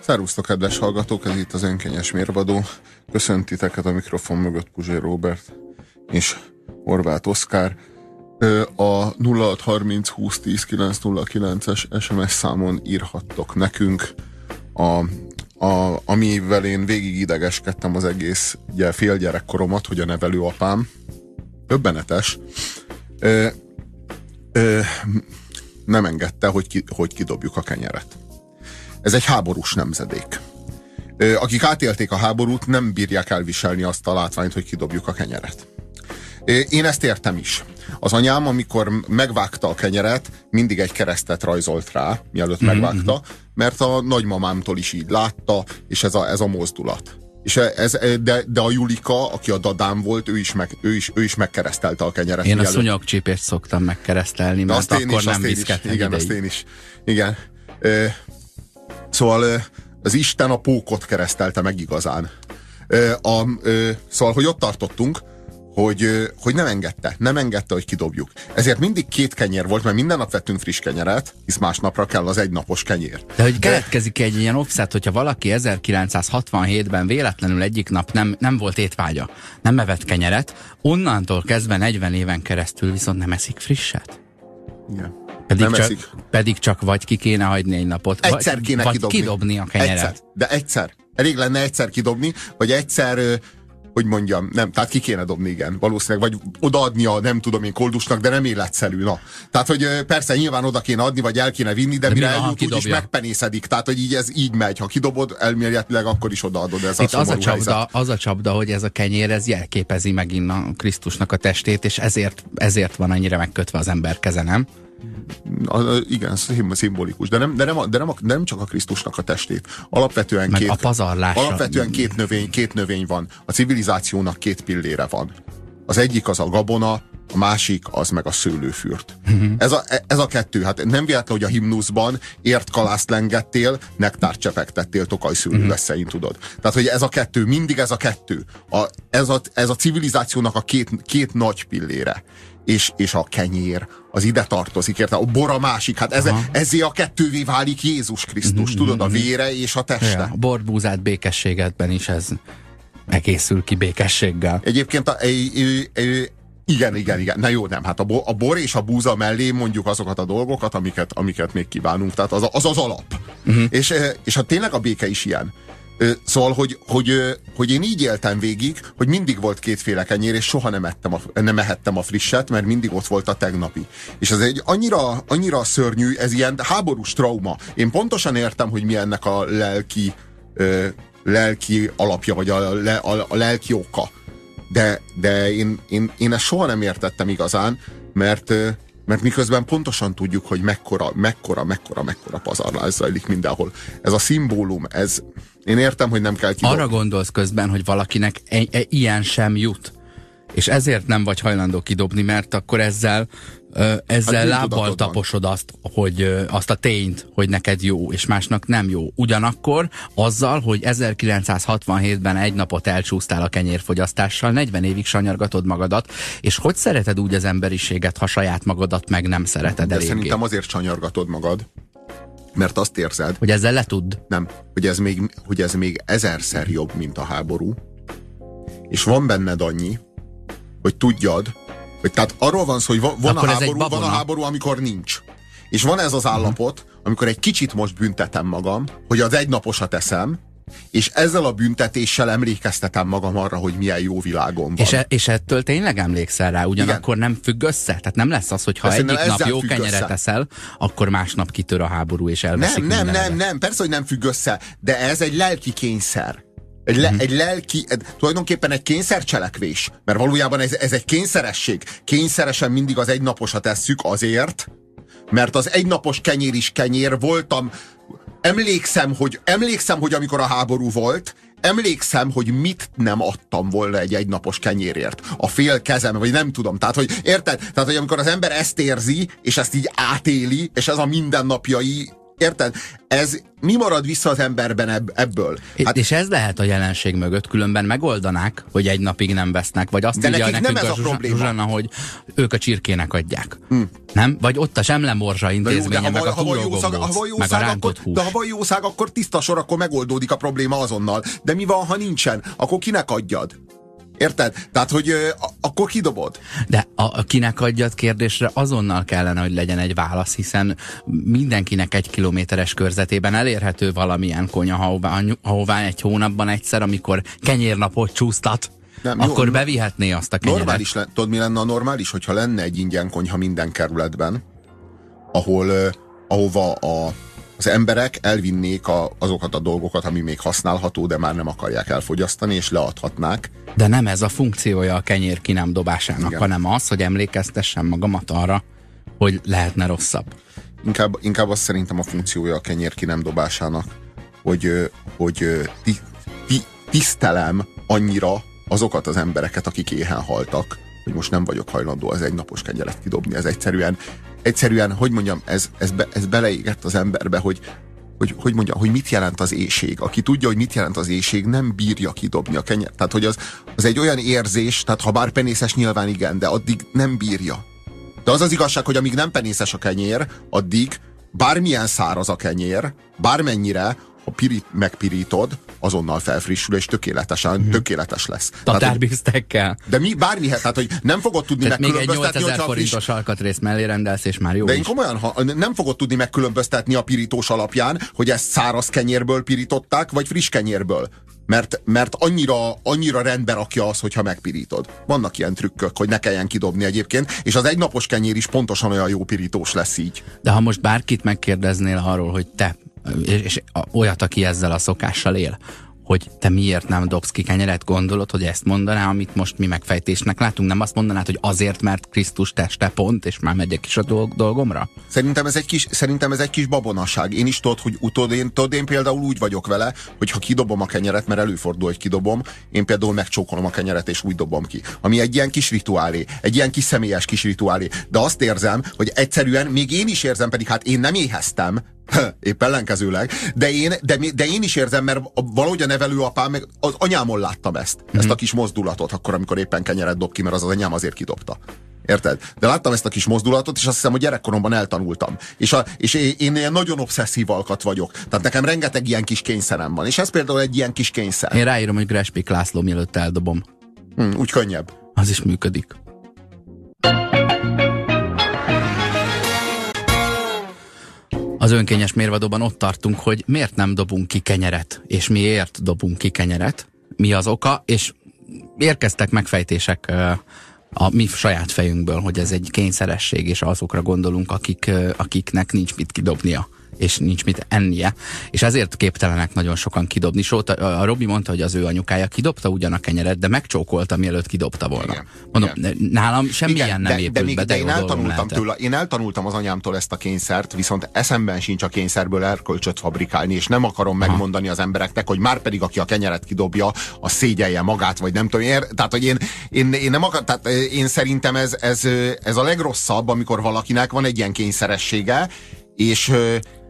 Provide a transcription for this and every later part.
Szervusztok, kedves hallgatók, ez itt az Önkenyes Mérvadó. Köszöntiteket a mikrofon mögött Puzsér Robert és Horváth Oszkár. A 0630 2010 909-es SMS számon írhattok nekünk, a, a, amivel én végig idegeskedtem az egész ugye, félgyerekkoromat, hogy a nevelőapám, öbbenetes, ö, ö, nem engedte, hogy, ki, hogy kidobjuk a kenyeret. Ez egy háborús nemzedék. Akik átélték a háborút, nem bírják elviselni azt a látványt, hogy kidobjuk a kenyeret. Én ezt értem is. Az anyám, amikor megvágta a kenyeret, mindig egy keresztet rajzolt rá, mielőtt mm-hmm. megvágta, mert a nagymamámtól is így látta, és ez a, ez a mozdulat. És ez, de, de a Julika, aki a dadám volt, ő is, meg, ő is, ő is megkeresztelte a kenyeret. Én a szúnyogcsípést szoktam megkeresztelni, mert akkor is, nem viszket Igen, azt én is. Igen. Szóval az Isten a pókot keresztelte meg igazán. A, szóval, hogy ott tartottunk, hogy, hogy nem engedte, nem engedte, hogy kidobjuk. Ezért mindig két kenyér volt, mert minden nap vettünk friss kenyeret, hisz másnapra kell az egynapos kenyér. De hogy keletkezik egy ilyen offset, hogyha valaki 1967-ben véletlenül egyik nap nem, nem volt étvágya, nem evett kenyeret, onnantól kezdve 40 éven keresztül viszont nem eszik frisset. Igen. Pedig, nem csak, eszik. pedig csak vagy ki kéne hagyni egy napot, egyszer kéne vagy kidobni. kidobni a kenyeret. Egyszer, de egyszer. Elég lenne egyszer kidobni, vagy egyszer hogy mondjam, nem, tehát ki kéne dobni, igen, valószínűleg, vagy odaadni a nem tudom én koldusnak, de nem életszerű, na. Tehát, hogy persze nyilván oda kéne adni, vagy el kéne vinni, de, de mire eljut, úgyis megpenészedik. Tehát, hogy így ez így megy. Ha kidobod, elméletileg akkor is odaadod. Ez Itt a az, a csapda, az a csapda, hogy ez a kenyér, ez jelképezi megint a Krisztusnak a testét, és ezért, ezért van annyira megkötve az ember keze, nem? A, a, igen, szimbolikus, de nem, de, nem, de, nem, a, de nem csak a Krisztusnak a testét. Alapvetően, Meg két, a pazarlása. alapvetően két növény, két növény van. A civilizációnak két pillére van. Az egyik az a gabona, a másik az meg a szőlőfürt. Uh-huh. Ez, a, ez a kettő, hát nem véletlen, hogy a himnuszban ért kalászt lengettél, nektárt csepegtettél tokaj szőlő uh-huh. leszein, tudod. Tehát, hogy ez a kettő, mindig ez a kettő. A, ez, a, ez a civilizációnak a két, két nagy pillére és, és a kenyér, az ide tartozik, érte? A bor a másik, hát ez, ezé a kettővé válik Jézus Krisztus, mm-hmm. tudod, a vére és a teste. Ja, a borbúzát békességedben is ez megkészül ki békességgel. Egyébként a, igen, igen, igen. Na jó, nem. Hát a, bo, a bor és a búza mellé mondjuk azokat a dolgokat, amiket, amiket még kívánunk. Tehát az az, az alap. Uh-huh. És, és hát tényleg a béke is ilyen. Szóval, hogy, hogy, hogy én így éltem végig, hogy mindig volt kétféle kenyér, és soha nem, ettem a, nem ehettem a frisset, mert mindig ott volt a tegnapi. És ez egy annyira, annyira szörnyű, ez ilyen háborús trauma. Én pontosan értem, hogy mi ennek a lelki, lelki alapja, vagy a, le, a, a lelki oka. De, de én, én, én ezt soha nem értettem igazán, mert mert miközben pontosan tudjuk, hogy mekkora, mekkora, mekkora, mekkora pazarlás zajlik mindenhol. Ez a szimbólum, ez, én értem, hogy nem kell kidobni. Arra gondolsz közben, hogy valakinek e, e, ilyen sem jut. És ezért nem vagy hajlandó kidobni, mert akkor ezzel ezzel hát lábbal taposod azt, hogy azt a tényt, hogy neked jó, és másnak nem jó. Ugyanakkor azzal, hogy 1967-ben egy napot elcsúsztál a kenyérfogyasztással, 40 évig sanyargatod magadat, és hogy szereted úgy az emberiséget, ha saját magadat meg nem szereted De eléggé? szerintem azért sanyargatod magad, mert azt érzed... Hogy ezzel letud? Nem, hogy ez, még, hogy ez még ezerszer jobb, mint a háború, és van benned annyi, hogy tudjad, hogy tehát arról van szó, hogy van, a háború, van a háború, amikor nincs. És van ez az állapot, amikor egy kicsit most büntetem magam, hogy az egynaposat teszem, és ezzel a büntetéssel emlékeztetem magam arra, hogy milyen jó világom van. És, e, és ettől tényleg emlékszel rá, ugyanakkor Igen. nem függ össze? Tehát nem lesz az, hogy ha egyik nap jó kenyeret teszel, akkor másnap kitör a háború és elveszik Nem, nem, nem, nem, persze, hogy nem függ össze, de ez egy lelki kényszer. Egy, le, uh-huh. egy lelki, egy, tulajdonképpen egy kényszercselekvés, mert valójában ez, ez egy kényszeresség. Kényszeresen mindig az egynaposat tesszük azért, mert az egynapos kenyér is kenyér voltam. Emlékszem, hogy, emlékszem, hogy amikor a háború volt, emlékszem, hogy mit nem adtam volna egy egynapos kenyérért. A fél kezem, vagy nem tudom. Tehát, hogy érted? Tehát, hogy amikor az ember ezt érzi, és ezt így átéli, és ez a mindennapjai Érted? Ez mi marad vissza az emberben ebb, ebből? Hát, és ez lehet a jelenség mögött, különben megoldanák, hogy egy napig nem vesznek, vagy azt De írja nekünk nem ez a, a probléma. Zsuzsanna, hogy ők a csirkének adják. Hm. Nem? Vagy ott a Semlemorzsa Na jó, de intézménye, ha, meg a ha túrógombóc, van meg a akkor, rántott hús. de ha van jószág, akkor tiszta sor, akkor megoldódik a probléma azonnal. De mi van, ha nincsen? Akkor kinek adjad? Érted? Tehát, hogy ö, akkor kidobod. De a, a kinek adjad kérdésre azonnal kellene, hogy legyen egy válasz, hiszen mindenkinek egy kilométeres körzetében elérhető valamilyen konyha, ahová, ahová egy hónapban egyszer, amikor kenyérnapot csúsztat, Nem, jó, akkor no- bevihetné azt a kenyeret. Normális, le, tudod mi lenne a normális, hogyha lenne egy ingyen konyha minden kerületben, ahol, ahova a, az emberek elvinnék a, azokat a dolgokat, ami még használható, de már nem akarják elfogyasztani, és leadhatnák. De nem ez a funkciója a kenyér ki nem dobásának, Igen. Hanem az, hogy emlékeztessem magamat arra, hogy lehetne rosszabb. Inkább, inkább az szerintem a funkciója a kenyér ki nem dobásának, hogy, hogy ti, ti, tisztelem annyira azokat az embereket, akik éhen haltak, hogy most nem vagyok hajlandó az egynapos kenyeret kidobni. Ez egyszerűen, egyszerűen hogy mondjam, ez, ez, be, ez beleégett az emberbe, hogy, hogy, hogy mondjam, hogy mit jelent az éjség. Aki tudja, hogy mit jelent az éjség, nem bírja kidobni a kenyeret. Tehát, hogy az, az egy olyan érzés, tehát ha bár penészes nyilván igen, de addig nem bírja. De az az igazság, hogy amíg nem penészes a kenyér, addig bármilyen száraz a kenyér, bármennyire, ha pirít, megpirítod, azonnal felfrissül, és tökéletesen, mm-hmm. tökéletes lesz. Tatárbisztekkel. de mi bármihez, tehát hogy nem fogod tudni Tehát még egy megkülönböztetni, 8000 hogyha a friss, forintos alkatrész mellé rendelsz, és már jó de én komolyan, ha, nem fogod tudni megkülönböztetni a pirítós alapján, hogy ezt száraz kenyérből pirították, vagy friss kenyérből. Mert, mert annyira, annyira rendbe rakja az, hogyha megpirítod. Vannak ilyen trükkök, hogy ne kelljen kidobni egyébként, és az egynapos kenyér is pontosan olyan jó pirítós lesz így. De ha most bárkit megkérdeznél arról, hogy te, és, és olyat, aki ezzel a szokással él, hogy te miért nem dobsz ki kenyeret, gondolod, hogy ezt mondaná, amit most mi megfejtésnek látunk? Nem azt mondanád, hogy azért, mert Krisztus teste pont, és már megyek is a dolg- dolgomra? Szerintem ez egy kis, szerintem ez egy kis babonaság. Én is tudod, hogy utód én, tudod, én például úgy vagyok vele, hogy ha kidobom a kenyeret, mert előfordul, hogy kidobom, én például megcsókolom a kenyeret, és úgy dobom ki. Ami egy ilyen kis rituálé, egy ilyen kis személyes kis rituálé. De azt érzem, hogy egyszerűen, még én is érzem, pedig hát én nem éheztem, épp ellenkezőleg, de én, de, de én is érzem, mert valahogy a nevelőapám, meg az anyámon láttam ezt, mm-hmm. ezt a kis mozdulatot, akkor, amikor éppen kenyeret dob ki, mert az az anyám azért kidobta. Érted? De láttam ezt a kis mozdulatot, és azt hiszem, hogy gyerekkoromban eltanultam. És, a, és én, ilyen nagyon obszesszív alkat vagyok. Tehát nekem rengeteg ilyen kis kényszerem van. És ez például egy ilyen kis kényszer. Én ráírom, hogy Grespik László mielőtt eldobom. Hm, úgy könnyebb. Az is működik. Az önkényes mérvadóban ott tartunk, hogy miért nem dobunk ki kenyeret, és miért dobunk ki kenyeret, mi az oka, és érkeztek megfejtések a mi saját fejünkből, hogy ez egy kényszeresség, és azokra gondolunk, akik, akiknek nincs mit kidobnia és nincs mit ennie, és ezért képtelenek nagyon sokan kidobni. Sőt, a, a Robi mondta, hogy az ő anyukája kidobta ugyan a kenyeret, de megcsókolta, mielőtt kidobta volna. Igen. Mondom, Igen. nálam semmilyen nem de, épült de, még, be, de, de, én eltanultam lehetett. tőle, én eltanultam az anyámtól ezt a kényszert, viszont eszemben sincs a kényszerből erkölcsöt fabrikálni, és nem akarom megmondani az embereknek, hogy már pedig aki a kenyeret kidobja, az szégyelje magát, vagy nem tudom. Én, tehát, hogy én, én, én nem akar, tehát eh, én szerintem ez, ez, ez a legrosszabb, amikor valakinek van egy ilyen kényszeressége, és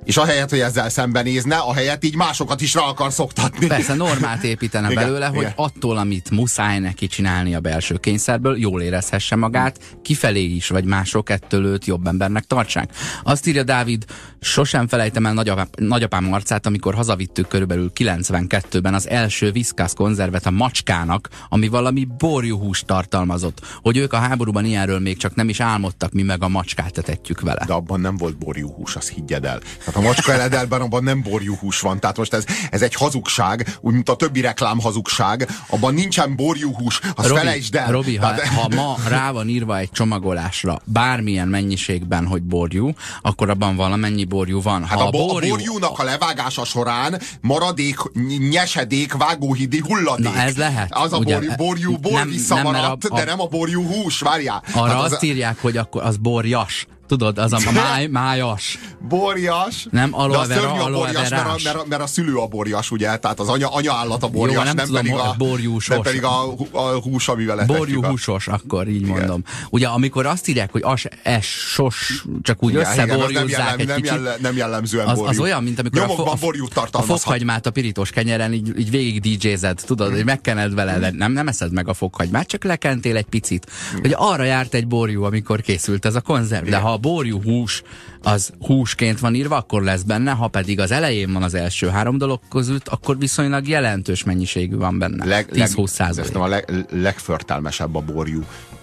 és ahelyett, hogy ezzel szembenézne, ahelyett így másokat is rá akar szoktatni. Persze normát építene Igen, belőle, hogy igen. attól, amit muszáj neki csinálni a belső kényszerből, jól érezhesse magát, kifelé is, vagy mások ettől őt jobb embernek tartsák. Azt írja Dávid, sosem felejtem el nagyapám, nagyapám arcát, amikor hazavittük körülbelül 92-ben az első viszkász konzervet a macskának, ami valami borjúhúst tartalmazott, hogy ők a háborúban ilyenről még csak nem is álmodtak, mi meg a macskát etetjük vele. De abban nem volt borjúhús, azt higgyed el. Tehát a macska eledelben abban nem borjúhús van. Tehát most ez, ez egy hazugság, úgy, mint a többi reklám hazugság. Abban nincsen borjúhús, azt Robi, felejtsd el. Robi ha, Tehát- ha ma rá van írva egy csomagolásra bármilyen mennyiségben, hogy borjú, akkor abban valamennyi borjú van. Hát ha a, bo- a borjúnak a levágása során maradék, ny- nyesedék, vágóhidi hulladék. Na, ez lehet. Az a Ugye, borjú, borjú, bor nem- visszamaradt, nem, a- a- de nem a borjú hús, várjál. Arra Hát azt a- írják, hogy akkor az borjas. Tudod, az a máj, májas. Borjas. Nem aloe vera, a aloe borjas, mert, a, mert, a, mert a szülő a borjas, ugye? Tehát az anya, anya állat a borjas, Jó, nem, nem, tudom, pedig a, borjúsos. nem pedig a, a hús, amivel Borjú húsos, akkor így igen. mondom. Ugye amikor azt írják, hogy as, es, sos, csak úgy igen, összeborjúzzák igen, nem, egy nem, kicsit. Jellem, nem jellemzően az, az olyan, mint amikor a, fo a, a fokhagymát a pirítós kenyeren így, így végig DJ-zed, tudod, hogy megkened vele, nem, nem eszed meg a fokhagymát, csak lekentél egy picit. Hogy arra járt egy borjú, amikor készült ez a konzerv. De ha a borjú hús az húsként van írva, akkor lesz benne, ha pedig az elején van az első három dolog között, akkor viszonylag jelentős mennyiségű van benne. Leg, 10-20 százalék. a leg, legförtelmesebb a borjú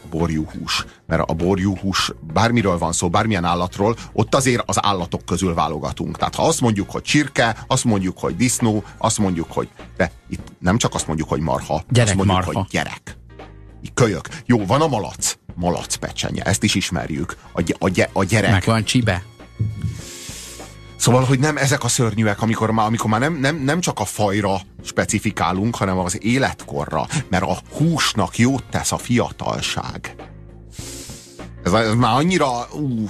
borjú hús. Mert a borjú hús, bármiről van szó, bármilyen állatról, ott azért az állatok közül válogatunk. Tehát ha azt mondjuk, hogy csirke, azt mondjuk, hogy disznó, azt mondjuk, hogy de itt nem csak azt mondjuk, hogy marha, gyerek azt mondjuk, marha. hogy gyerek. Kölyök. Jó, van a malac. Malac pecsenye, ezt is ismerjük. A, a, a gyerek. Meg van csibe. Szóval, hogy nem ezek a szörnyűek, amikor már, amikor már nem, nem, nem csak a fajra specifikálunk, hanem az életkorra, mert a húsnak jót tesz a fiatalság. Ez, ez már annyira... Ú,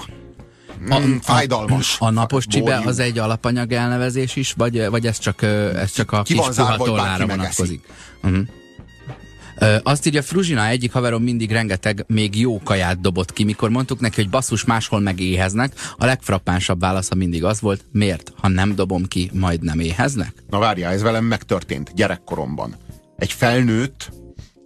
a, mm, fájdalmas. A, a napos csibe az egy alapanyag elnevezés is, vagy, vagy ez csak, ez csak a ki kis puha tollára vonatkozik? Uh-huh. Azt írja Fruzsina, egyik haverom mindig rengeteg még jó kaját dobott ki, mikor mondtuk neki, hogy basszus máshol megéheznek. A legfrappánsabb válasza mindig az volt, miért? Ha nem dobom ki, majd nem éheznek? Na várjál, ez velem megtörtént gyerekkoromban. Egy felnőtt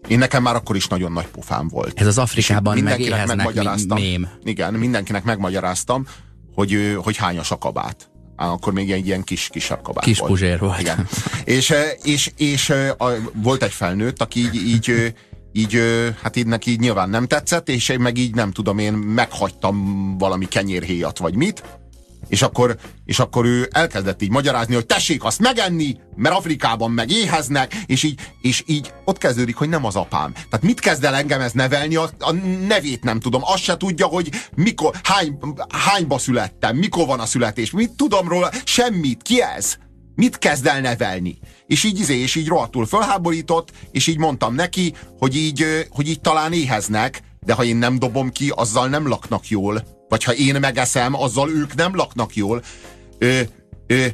én nekem már akkor is nagyon nagy pofám volt. Ez az Afrikában megéheznek mém. Igen, mindenkinek megmagyaráztam, hogy, hogy hányas a kabát akkor még egy ilyen kis, kis kabát Kis volt. puzsér volt. Igen. és, és, és a, volt egy felnőtt, aki így, így így, hát így neki nyilván nem tetszett, és én meg így nem tudom, én meghagytam valami kenyérhéjat, vagy mit, és akkor, és akkor ő elkezdett így magyarázni, hogy tessék azt megenni, mert Afrikában meg éheznek, és így, és így ott kezdődik, hogy nem az apám. Tehát mit kezd el engem ez nevelni, a, a nevét nem tudom, azt se tudja, hogy mikor, hány, hányba születtem, mikor van a születés, mit tudom róla, semmit, ki ez? Mit kezd el nevelni? És így izé, és így rohadtul fölháborított, és így mondtam neki, hogy így, hogy így talán éheznek, de ha én nem dobom ki, azzal nem laknak jól. Vagy ha én megeszem, azzal ők nem laknak jól. Ö, ö,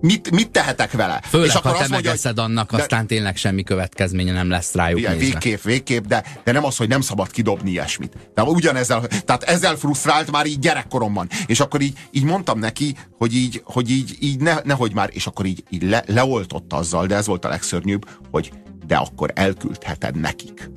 mit, mit tehetek vele? Főleg, és akkor ha te mondja, megeszed annak, de, aztán tényleg semmi következménye nem lesz rájuk igen, Végképp, végképp, de, de nem az, hogy nem szabad kidobni ilyesmit. De ugyanezzel, tehát ezzel frusztrált már így gyerekkoromban. És akkor így, így mondtam neki, hogy így, hogy így, így ne, nehogy már, és akkor így, így le, leoltott azzal, de ez volt a legszörnyűbb, hogy de akkor elküldheted nekik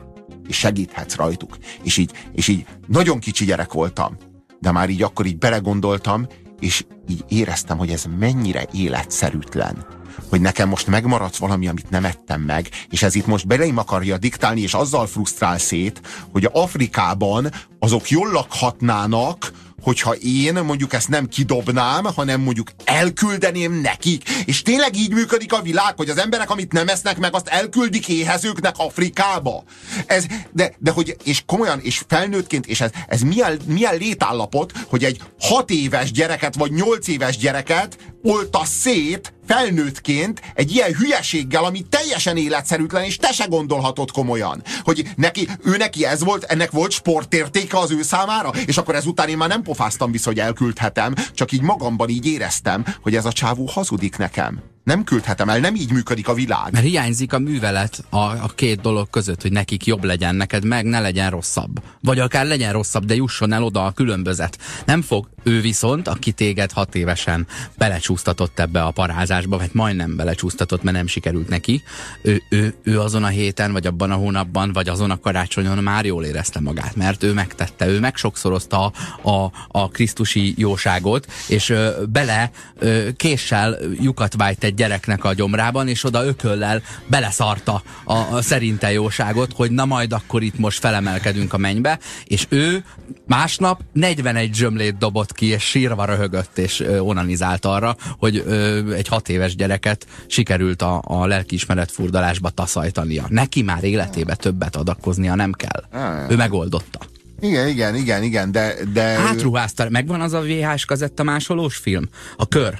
és segíthetsz rajtuk. És így, és így nagyon kicsi gyerek voltam, de már így akkor így belegondoltam, és így éreztem, hogy ez mennyire életszerűtlen. Hogy nekem most megmaradsz valami, amit nem ettem meg, és ez itt most beleim akarja diktálni, és azzal frusztrál szét, hogy Afrikában azok jól lakhatnának, hogyha én mondjuk ezt nem kidobnám, hanem mondjuk elküldeném nekik. És tényleg így működik a világ, hogy az emberek, amit nem esznek meg, azt elküldik éhezőknek Afrikába. Ez, de, de hogy, és komolyan, és felnőttként, és ez, ez milyen, milyen létállapot, hogy egy hat éves gyereket, vagy nyolc éves gyereket olta szét felnőttként egy ilyen hülyeséggel, ami teljesen életszerűtlen, és te se gondolhatod komolyan. Hogy neki, ő neki ez volt, ennek volt sportértéke az ő számára, és akkor ezután én már nem pofáztam vissza, hogy elküldhetem, csak így magamban így éreztem, hogy ez a csávó hazudik nekem. Nem küldhetem el, nem így működik a világ. Mert hiányzik a művelet a, a két dolog között, hogy nekik jobb legyen, neked meg ne legyen rosszabb. Vagy akár legyen rosszabb, de jusson el oda a különbözet. Nem fog ő viszont, aki téged hat évesen belecsúsztatott ebbe a parázásba, vagy majdnem belecsúsztatott, mert nem sikerült neki, ő, ő, ő azon a héten, vagy abban a hónapban, vagy azon a karácsonyon már jól érezte magát, mert ő megtette, ő megsokszorozta a, a, a krisztusi jóságot, és ö, bele ö, késsel lyukat vájt gyereknek a gyomrában, és oda ököllel beleszarta a, a szerinte jóságot, hogy na majd akkor itt most felemelkedünk a mennybe, és ő másnap 41 zsömlét dobott ki, és sírva röhögött, és ö, onanizált arra, hogy ö, egy hat éves gyereket sikerült a, a lelkiismeret furdalásba taszajtania. Neki már életébe többet adakoznia nem kell. Ő megoldotta. Igen, igen, igen, igen, de... de... Átruházta, megvan az a VHS kazetta másolós film? A kör.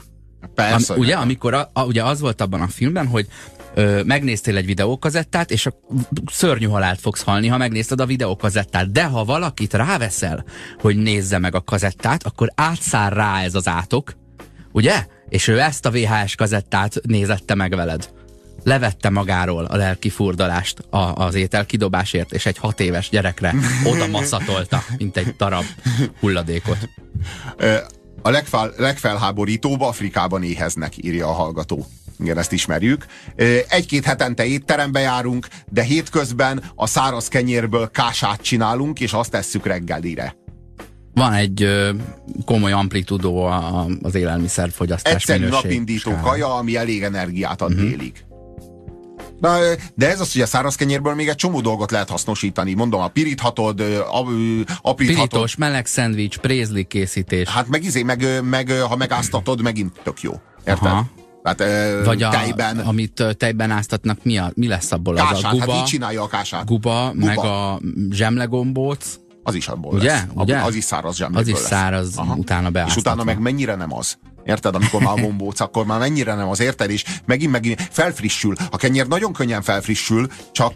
Persze. Am, ugye, amikor a, a, ugye az volt abban a filmben, hogy ö, megnéztél egy videókazettát, és a szörnyű halált fogsz halni, ha megnézted a videókazettát. De ha valakit ráveszel, hogy nézze meg a kazettát, akkor átszár rá ez az átok, ugye? És ő ezt a VHS kazettát nézette meg veled levette magáról a lelki furdalást a, az étel kidobásért, és egy hat éves gyerekre oda masszatolta, mint egy darab hulladékot. A legfel, legfelháborítóbb Afrikában éheznek, írja a hallgató. Igen, ezt ismerjük. Egy-két hetente étterembe járunk, de hétközben a száraz kenyérből kását csinálunk, és azt tesszük reggelire. Van egy ö, komoly amplitudó az élelmiszerfogyasztás Egyszerű napindító kaja, ami elég energiát ad uh-huh. délig. Na, de ez az, hogy a száraz kenyérből még egy csomó dolgot lehet hasznosítani. Mondom, a piríthatod, apríthatod. Pirítos, meleg szendvics, prézli készítés. Hát meg izé, meg, meg ha megáztatod, megint tök jó. Érted? Aha. Hát, Vagy a, tejben. amit tejben áztatnak, mi, a, mi lesz abból? Kását, az a guba, hát így csinálja a kását. Guba, guba. meg a zsemlegombóc. Az is abból Ugye? lesz. Ugye? Az is száraz zsemléből Az is száraz, lesz. utána beáztatva. És utána meg mennyire nem az? Érted? Amikor már gombóc, akkor már mennyire nem az érted, és megint, megint felfrissül. A kenyér nagyon könnyen felfrissül, csak,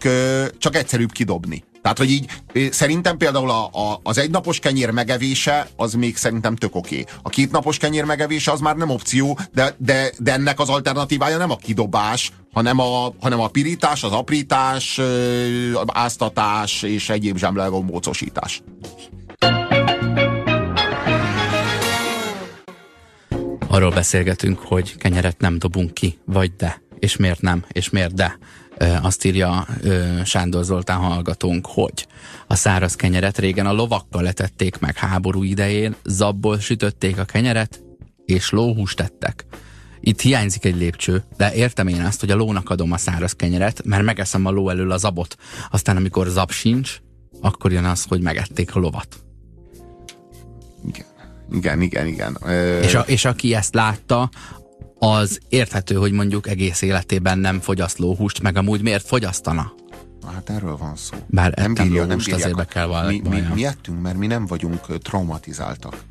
csak egyszerűbb kidobni. Tehát, hogy így szerintem például a, a, az egynapos kenyér megevése az még szerintem tök oké. Okay. A kétnapos kenyér megevése az már nem opció, de, de, de ennek az alternatívája nem a kidobás, hanem a, hanem a pirítás, az aprítás, áztatás és egyéb zsemlegombócosítás. Arról beszélgetünk, hogy kenyeret nem dobunk ki, vagy de, és miért nem, és miért de. Azt írja Sándor Zoltán hallgatónk, hogy a száraz kenyeret régen a lovakkal letették meg háború idején, zabból sütötték a kenyeret, és lóhúst tettek. Itt hiányzik egy lépcső, de értem én azt, hogy a lónak adom a száraz kenyeret, mert megeszem a ló elől a zabot. Aztán amikor zab sincs, akkor jön az, hogy megették a lovat. Igen. Igen, igen, igen. És, a, és aki ezt látta, az érthető, hogy mondjuk egész életében nem fogyaszt lóhúst, meg amúgy miért fogyasztana? Hát erről van szó. Bár nem bírja, nem azért be kell mi, mi, mi ettünk, mert mi nem vagyunk traumatizáltak.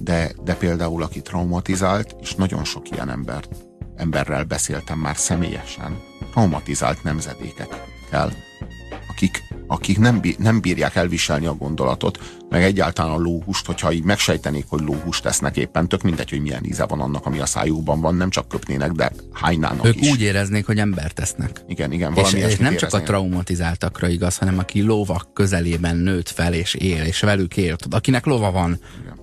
De, de például aki traumatizált, és nagyon sok ilyen embert, emberrel beszéltem már személyesen, traumatizált nemzedékekkel, akik, akik nem, nem bírják elviselni a gondolatot, meg egyáltalán a lóhust, hogyha így megsejtenék, hogy lóhust tesznek éppen, tök mindegy, hogy milyen íze van annak, ami a szájukban van, nem csak köpnének, de hánynának ők is. úgy éreznék, hogy embert tesznek. Igen, igen. Valami és ez nem csak a traumatizáltakra igaz, hanem aki lovak közelében nőtt fel és él, és velük él, akinek lova van. Igen.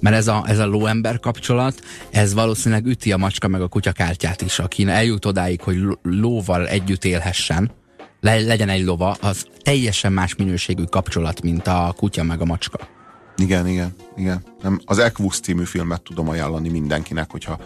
Mert ez a, ez a lóember kapcsolat, ez valószínűleg üti a macska meg a kutyakártyát is, aki eljut odáig, hogy lóval együtt élhessen, le, legyen egy lova, az teljesen más minőségű kapcsolat, mint a kutya meg a macska. Igen, igen, igen. Nem, az Equus című filmet tudom ajánlani mindenkinek, hogyha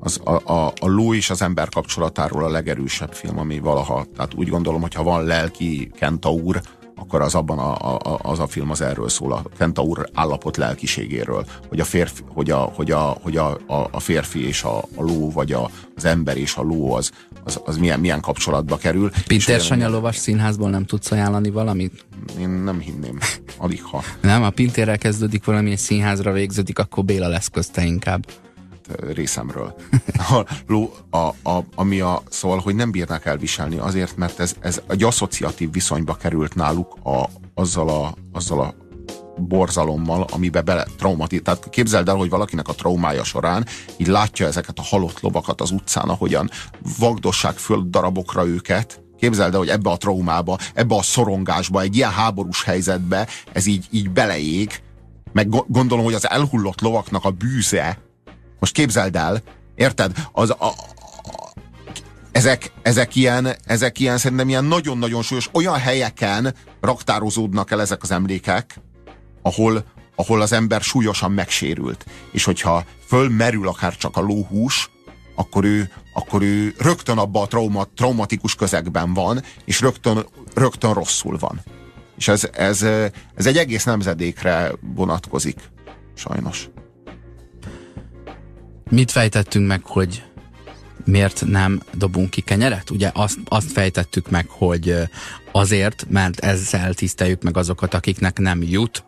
az, a, a, a ló és az ember kapcsolatáról a legerősebb film, ami valaha, tehát úgy gondolom, hogyha van lelki kentaur, akkor az abban a, a, az a film az erről szól, a Kentaur állapot lelkiségéről, hogy a férfi, hogy a, hogy a, hogy a, a, a férfi és a, a ló, vagy a, az ember és a ló az, az, az milyen, milyen kapcsolatba kerül. Pintér Sanya lovas színházból nem tudsz ajánlani valamit? Én nem hinném, alig ha. Nem, a Pintérrel kezdődik valami, egy színházra végződik, akkor Béla lesz közte inkább részemről. A, a, ami a, szóval, hogy nem bírnak elviselni azért, mert ez, ez egy asszociatív viszonyba került náluk a, azzal, a, azzal a borzalommal, amibe bele traumatít. Tehát képzeld el, hogy valakinek a traumája során így látja ezeket a halott lovakat az utcán, ahogyan vagdossák föl darabokra őket, Képzeld el, hogy ebbe a traumába, ebbe a szorongásba, egy ilyen háborús helyzetbe ez így, így beleég, meg gondolom, hogy az elhullott lovaknak a bűze, most képzeld el, érted? Az, a, ezek, ezek, ilyen, ezek ilyen, szerintem ilyen nagyon-nagyon súlyos, olyan helyeken raktározódnak el ezek az emlékek, ahol, ahol az ember súlyosan megsérült. És hogyha fölmerül akár csak a lóhús, akkor ő, akkor ő rögtön abban a trauma, traumatikus közegben van, és rögtön, rögtön rosszul van. És ez, ez, ez egy egész nemzedékre vonatkozik, sajnos. Mit fejtettünk meg, hogy miért nem dobunk ki kenyeret? Ugye azt, azt fejtettük meg, hogy azért, mert ezzel tiszteljük meg azokat, akiknek nem jut,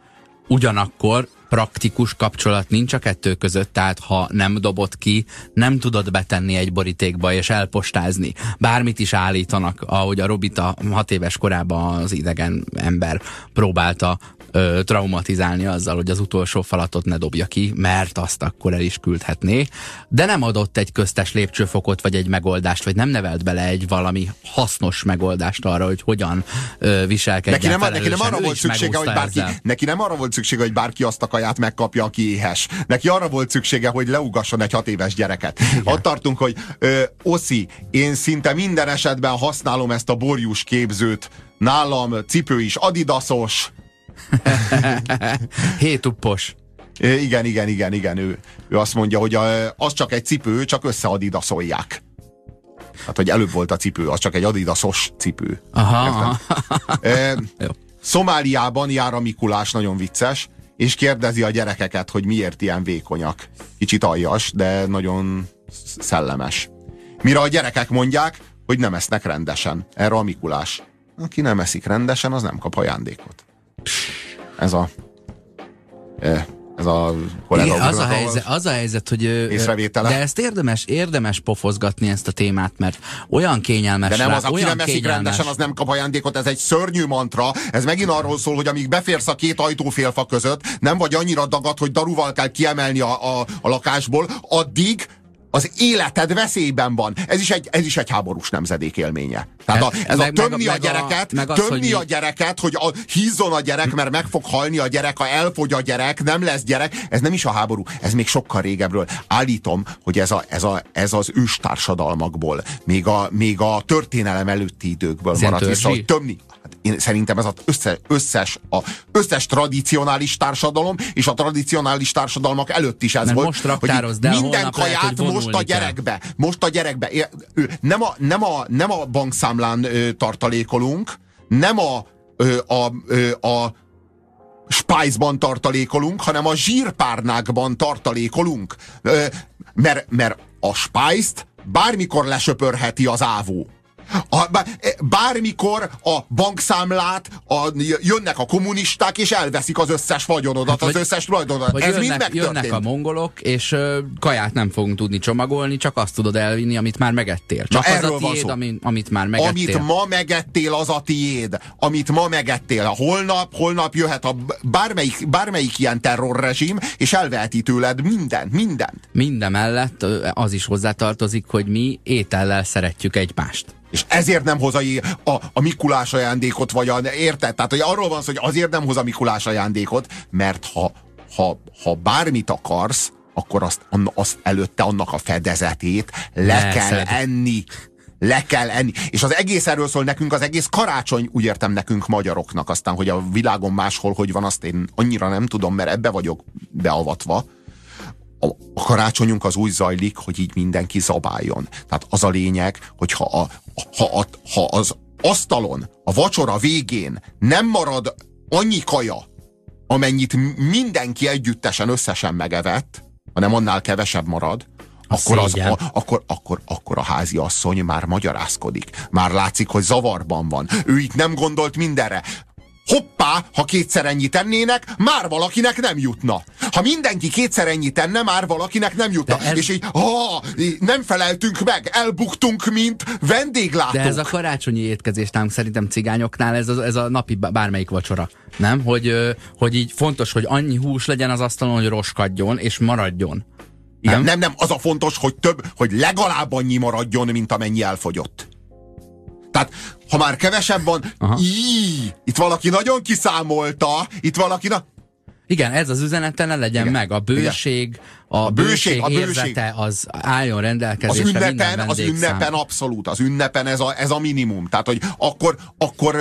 ugyanakkor praktikus kapcsolat nincs a kettő között, tehát ha nem dobod ki, nem tudod betenni egy borítékba és elpostázni. Bármit is állítanak, ahogy a Robita hat éves korában az idegen ember próbálta ö, traumatizálni azzal, hogy az utolsó falatot ne dobja ki, mert azt akkor el is küldhetné, de nem adott egy köztes lépcsőfokot, vagy egy megoldást, vagy nem nevelt bele egy valami hasznos megoldást arra, hogy hogyan ö, viselkedjen neki nem, neki nem arra volt szüksége, hogy bárki, neki nem arra volt szüksége, hogy bárki azt a kaját megkapja, aki éhes. Neki arra volt szüksége, hogy leugasson egy hat éves gyereket. Igen. Ott tartunk, hogy ö, Oszi, én szinte minden esetben használom ezt a borjus képzőt, nálam cipő is adidasos, Hétuppos. Igen, igen, igen, igen. Ő, ő azt mondja, hogy a, az csak egy cipő, csak összeadidaszolják. Hát, hogy előbb volt a cipő, az csak egy adidasos cipő. Aha. E, Szomáliában jár a Mikulás, nagyon vicces, és kérdezi a gyerekeket, hogy miért ilyen vékonyak. Kicsit aljas, de nagyon szellemes. Mire a gyerekek mondják, hogy nem esznek rendesen. Erre a Mikulás. Aki nem eszik rendesen, az nem kap ajándékot ez a ez a kollega Igen, az, a helyzet, az a helyzet, hogy észrevétele. de ezt érdemes, érdemes pofozgatni ezt a témát, mert olyan kényelmes De nem az, aki nem eszik rendesen, az nem kap ajándékot, ez egy szörnyű mantra, ez megint arról szól, hogy amíg beférsz a két ajtófélfa között, nem vagy annyira dagad, hogy daruval kell kiemelni a, a, a lakásból, addig az életed veszélyben van. Ez is egy, ez is egy háborús nemzedék élménye. Tehát a, ez meg, a tömni meg, a gyereket, meg az, tömni hogy a gyereket, hogy a, hízzon a gyerek, mert meg fog halni a gyerek, ha elfogy a gyerek, nem lesz gyerek. Ez nem is a háború, ez még sokkal régebről. Állítom, hogy ez, a, ez, a, ez az őstársadalmakból, még a, még a történelem előtti időkből maradt vissza, hogy tömni én szerintem ez az össze, összes, a összes tradicionális társadalom, és a tradicionális társadalmak előtt is ez Mert volt. Most raktároz, de minden kaját lehet, most a gyerekbe. Most a gyerekbe. Nem a, nem a, nem a bankszámlán ö, tartalékolunk, nem a, ö, a, ö, a Spice-ban tartalékolunk, hanem a zsírpárnákban tartalékolunk. Ö, mert, mert a Spice-t bármikor lesöpörheti az ávó. A, bármikor a bankszámlát a, jönnek a kommunisták, és elveszik az összes vagyonodat, hát, az összes tulajdonodat. Ez jönnek, mind jönnek a mongolok, és uh, kaját nem fogunk tudni csomagolni, csak azt tudod elvinni, amit már megettél. Csak Na, az a tiéd, ami, amit már megettél. Amit ma megettél, az a tiéd. Amit ma megettél. Holnap, holnap jöhet a bármelyik, bármelyik ilyen terrorrezsim, és elveheti tőled mindent, mindent. Minden mellett az is hozzátartozik, hogy mi étellel szeretjük egymást. És ezért nem hoz a, a, a Mikulás ajándékot, vagy a, érted? Tehát hogy arról van szó, hogy azért nem hoz a Mikulás ajándékot, mert ha, ha, ha bármit akarsz, akkor azt, azt előtte annak a fedezetét le ne, kell szed. enni. Le kell enni. És az egész erről szól nekünk, az egész karácsony, úgy értem nekünk magyaroknak, aztán, hogy a világon máshol hogy van, azt én annyira nem tudom, mert ebbe vagyok beavatva a, karácsonyunk az úgy zajlik, hogy így mindenki zabáljon. Tehát az a lényeg, hogy ha, a, ha, a, ha az asztalon, a vacsora végén nem marad annyi kaja, amennyit mindenki együttesen összesen megevett, hanem annál kevesebb marad, a akkor, az, a, akkor, akkor, akkor a házi asszony már magyarázkodik. Már látszik, hogy zavarban van. Ő itt nem gondolt mindenre hoppá, ha kétszer ennyit tennének, már valakinek nem jutna. Ha mindenki kétszer ennyit tenne, már valakinek nem jutna. ez... És így, ha, nem feleltünk meg, elbuktunk, mint vendéglátók. De ez a karácsonyi étkezés nálunk szerintem cigányoknál, ez a, ez a napi bármelyik vacsora. Nem? Hogy, hogy így fontos, hogy annyi hús legyen az asztalon, hogy roskadjon, és maradjon. Nem, nem, nem, az a fontos, hogy több, hogy legalább annyi maradjon, mint amennyi elfogyott. Tehát, ha már kevesebb van, íí, itt valaki nagyon kiszámolta, itt valaki... Na... Igen, ez az üzenete ne legyen Igen. meg. A bőség, a, a bőség, bőség a bőség. az álljon rendelkezésre az ünnepen, az ünnepen abszolút, az ünnepen ez a, ez a minimum. Tehát, hogy akkor, akkor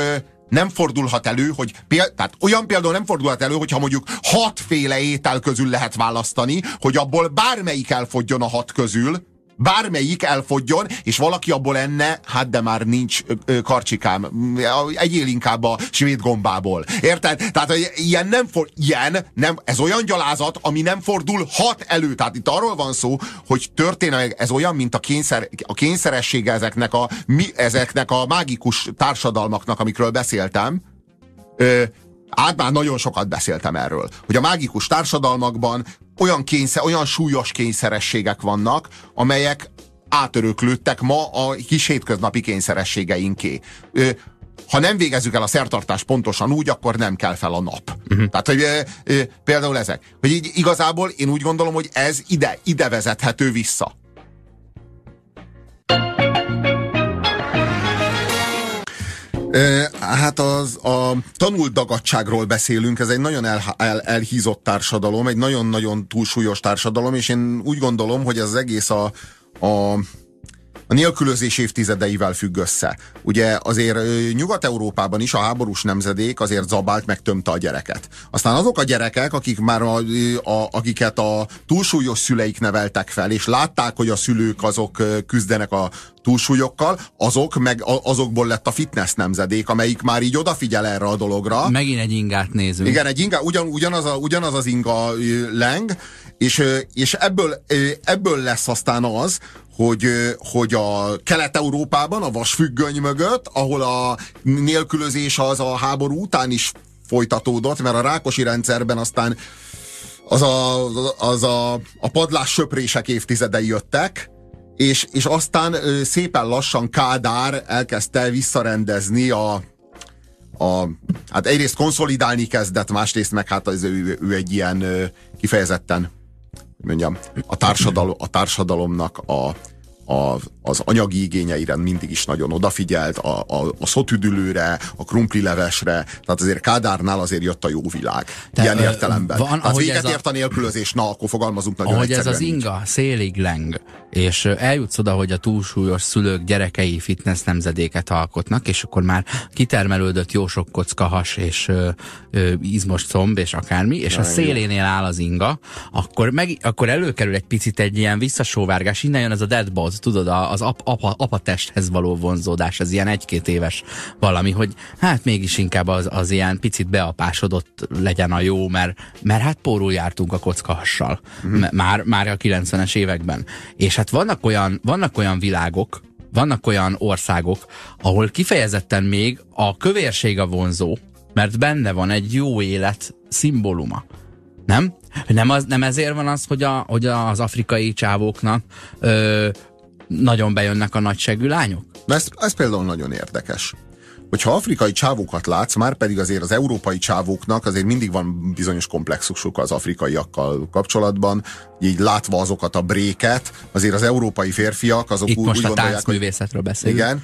nem fordulhat elő, hogy péld, tehát olyan például nem fordulhat elő, hogyha mondjuk hatféle étel közül lehet választani, hogy abból bármelyik elfogjon a hat közül, bármelyik elfogjon, és valaki abból enne, hát de már nincs ö, karcsikám, egyél inkább a svéd gombából. Érted? Tehát ilyen nem for, ilyen, nem, ez olyan gyalázat, ami nem fordul hat elő. Tehát itt arról van szó, hogy történelmi, ez olyan, mint a, kényszer, a kényszeressége ezeknek a, mi, ezeknek a mágikus társadalmaknak, amikről beszéltem. Ö, át már nagyon sokat beszéltem erről, hogy a mágikus társadalmakban olyan, kényszer, olyan súlyos kényszerességek vannak, amelyek átöröklődtek ma a kis hétköznapi kényszerességeinké. Ha nem végezzük el a szertartást pontosan úgy, akkor nem kell fel a nap. Uh-huh. Tehát, hogy e, e, például ezek. Hogy így igazából én úgy gondolom, hogy ez ide, ide vezethető vissza. Hát az, a tanult dagadságról beszélünk, ez egy nagyon el, el, elhízott társadalom, egy nagyon-nagyon túlsúlyos társadalom, és én úgy gondolom, hogy ez az egész a, a a nélkülözés évtizedeivel függ össze. Ugye azért Nyugat-Európában is a háborús nemzedék azért zabált, meg tömte a gyereket. Aztán azok a gyerekek, akik már a, a, akiket a túlsúlyos szüleik neveltek fel, és látták, hogy a szülők azok küzdenek a túlsúlyokkal, azok meg azokból lett a fitness nemzedék, amelyik már így odafigyel erre a dologra. Megint egy ingát nézünk. Igen, egy inga, ugyan, ugyanaz, a, ugyanaz az inga leng, és, és ebből, ebből lesz aztán az, hogy, hogy a Kelet-Európában, a vasfüggöny mögött, ahol a nélkülözés az a háború után is folytatódott, mert a rákosi rendszerben aztán az a, az a, a padlás söprések évtizedei jöttek, és, és aztán szépen lassan Kádár elkezdte visszarendezni a, a, hát egyrészt konszolidálni kezdett, másrészt meg hát az, ő, ő egy ilyen kifejezetten mondjam, a, társadalom, a társadalomnak a, a, az anyagi igényeire mindig is nagyon odafigyelt, a, a, a szotüdülőre, a krumplilevesre, tehát azért Kádárnál azért jött a jó világ. De, ilyen értelemben. Van, tehát véget ért a, a nélkülözés, na, akkor fogalmazunk nagyon Ahogy ez az inga szélig leng, és eljutsz oda, hogy a túlsúlyos szülők gyerekei fitness nemzedéket alkotnak, és akkor már kitermelődött jó sok kocka has, és ö, ö, izmos comb, és akármi, és Na, a szélénél áll az inga, akkor, meg, akkor előkerül egy picit egy ilyen visszasóvárgás, innen jön ez a deadbot, tudod, az ap, apa, apa testhez való vonzódás, ez ilyen egy-két éves valami, hogy hát mégis inkább az, az ilyen picit beapásodott legyen a jó, mert, mert hát pórul jártunk a kockahassal, mm. már, már a 90-es években. És hát vannak olyan, vannak olyan világok, vannak olyan országok, ahol kifejezetten még a kövérség a vonzó, mert benne van egy jó élet szimbóluma. Nem? Nem, az, nem ezért van az, hogy, a, hogy az afrikai csávóknak ö, nagyon bejönnek a nagyságű lányok? Ez, ez például nagyon érdekes hogyha afrikai csávókat látsz, már pedig azért az európai csávóknak azért mindig van bizonyos komplexusuk az afrikaiakkal kapcsolatban, így látva azokat a bréket, azért az európai férfiak azok Itt úgy, most úgy a gondolják, hogy, beszélünk. Igen,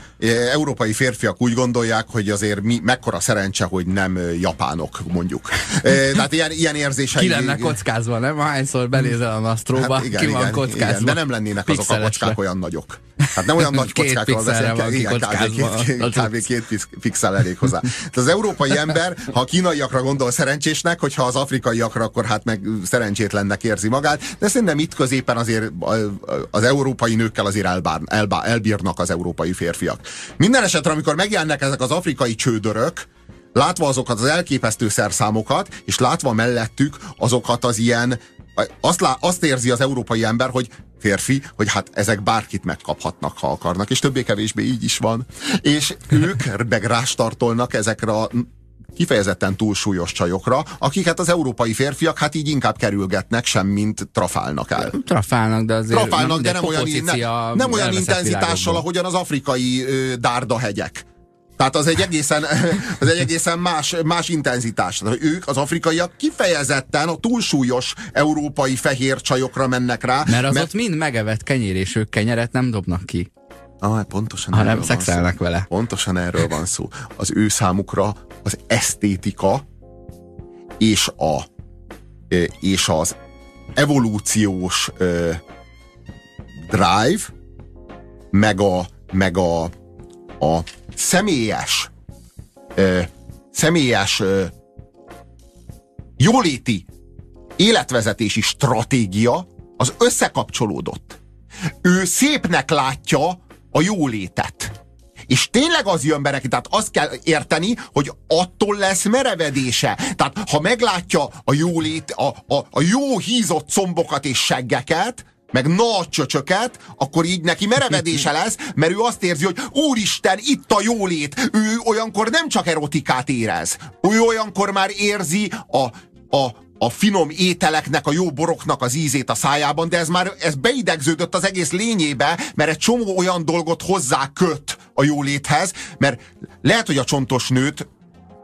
európai férfiak úgy gondolják, hogy azért mi, mekkora szerencse, hogy nem japánok, mondjuk. Tehát ilyen, ilyen érzései... Ki lenne kockázva, nem? Hányszor benézel a Nastróba, hát igen, ki van igen, kockázva. Igen, de nem lennének azok a kockák olyan nagyok. Hát nem olyan nagy kockákról beszélünk, igen, kb. két, kb. két pixel elég hozzá. Tehát az európai ember, ha a kínaiakra gondol szerencsésnek, hogyha az afrikaiakra, akkor hát meg szerencsétlennek érzi magát, de szerintem itt középen azért az európai nőkkel azért elbár, elbár, elbírnak az európai férfiak. Minden esetre, amikor megjelennek ezek az afrikai csődörök, látva azokat az elképesztő szerszámokat, és látva mellettük azokat az ilyen azt, lá, azt érzi az európai ember, hogy férfi, hogy hát ezek bárkit megkaphatnak, ha akarnak, és többé-kevésbé így is van. És ők meg rástartolnak ezekre a kifejezetten túlsúlyos csajokra, akiket az európai férfiak hát így inkább kerülgetnek, semmint trafálnak el. Trafálnak, de azért trafálnak, de nem olyan, nem, nem olyan intenzitással, ahogyan az afrikai ö, dárdahegyek. Tehát az egy egészen, az egy egészen más, más intenzitás. Tehát, ők, az afrikaiak kifejezetten a túlsúlyos európai fehér csajokra mennek rá. Mert az mert... ott mind megevett kenyér, és ők kenyeret nem dobnak ki. Ah, hát pontosan ha nem szexelnek szó. vele. Pontosan erről van szó. Az ő számukra az esztétika és a és az evolúciós drive meg a, meg a, a személyes ö, személyes ö, jóléti életvezetési stratégia az összekapcsolódott. Ő szépnek látja a jólétet. És tényleg az jön be neki, tehát azt kell érteni, hogy attól lesz merevedése. Tehát ha meglátja a jólét, a, a, a jó hízott combokat és seggeket, meg nagy csöcsöket, akkor így neki merevedése lesz, mert ő azt érzi, hogy úristen, itt a jólét. Ő olyankor nem csak erotikát érez, ő olyankor már érzi a, a, a finom ételeknek, a jó boroknak az ízét a szájában, de ez már ez beidegződött az egész lényébe, mert egy csomó olyan dolgot hozzá köt a jóléthez, mert lehet, hogy a csontos nőt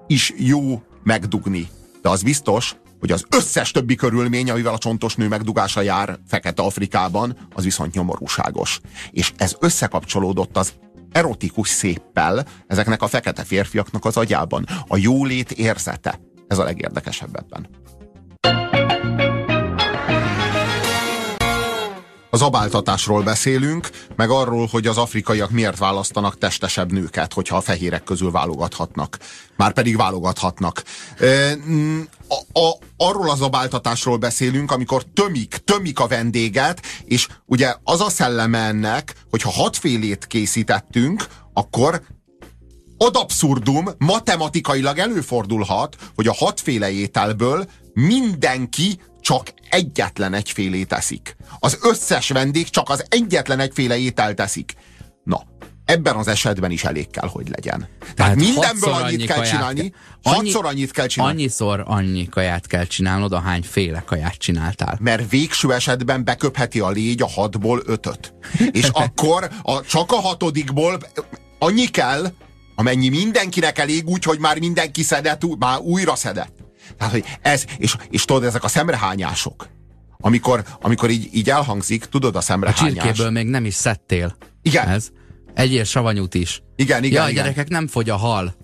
is jó megdugni. De az biztos, hogy az összes többi körülmény, amivel a csontos nő megdugása jár Fekete-Afrikában, az viszont nyomorúságos. És ez összekapcsolódott az erotikus széppel ezeknek a fekete férfiaknak az agyában. A jólét érzete. Ez a legérdekesebb ebben. Az abáltatásról beszélünk, meg arról, hogy az afrikaiak miért választanak testesebb nőket, hogyha a fehérek közül válogathatnak. Már pedig válogathatnak. A, a, arról az abáltatásról beszélünk, amikor tömik, tömik a vendéget, és ugye az a szelleme ennek, hogyha hatfélét készítettünk, akkor ad abszurdum, matematikailag előfordulhat, hogy a hatféle ételből mindenki csak egyetlen egyfélét teszik. Az összes vendég csak az egyetlen egyféle ételt teszik. Na, ebben az esetben is elég kell, hogy legyen. Tehát, Tehát mindenből annyit kell csinálni, annyi, hatszor annyit kell csinálni. Annyiszor annyi kaját kell csinálnod, ahány féle kaját csináltál. Mert végső esetben beköpheti a légy a hatból ötöt. És akkor a, csak a hatodikból annyi kell, amennyi mindenkinek elég, úgy, hogy már mindenki szedett, már újra szedett. Tehát, hogy ez, és, és tudod, ezek a szemrehányások, amikor, amikor így, így elhangzik, tudod a szemrehányás. A csirkéből még nem is szedtél. Igen. Ez. Egyél savanyút is. Igen, igen, ja, igen. gyerekek, nem fogy a hal.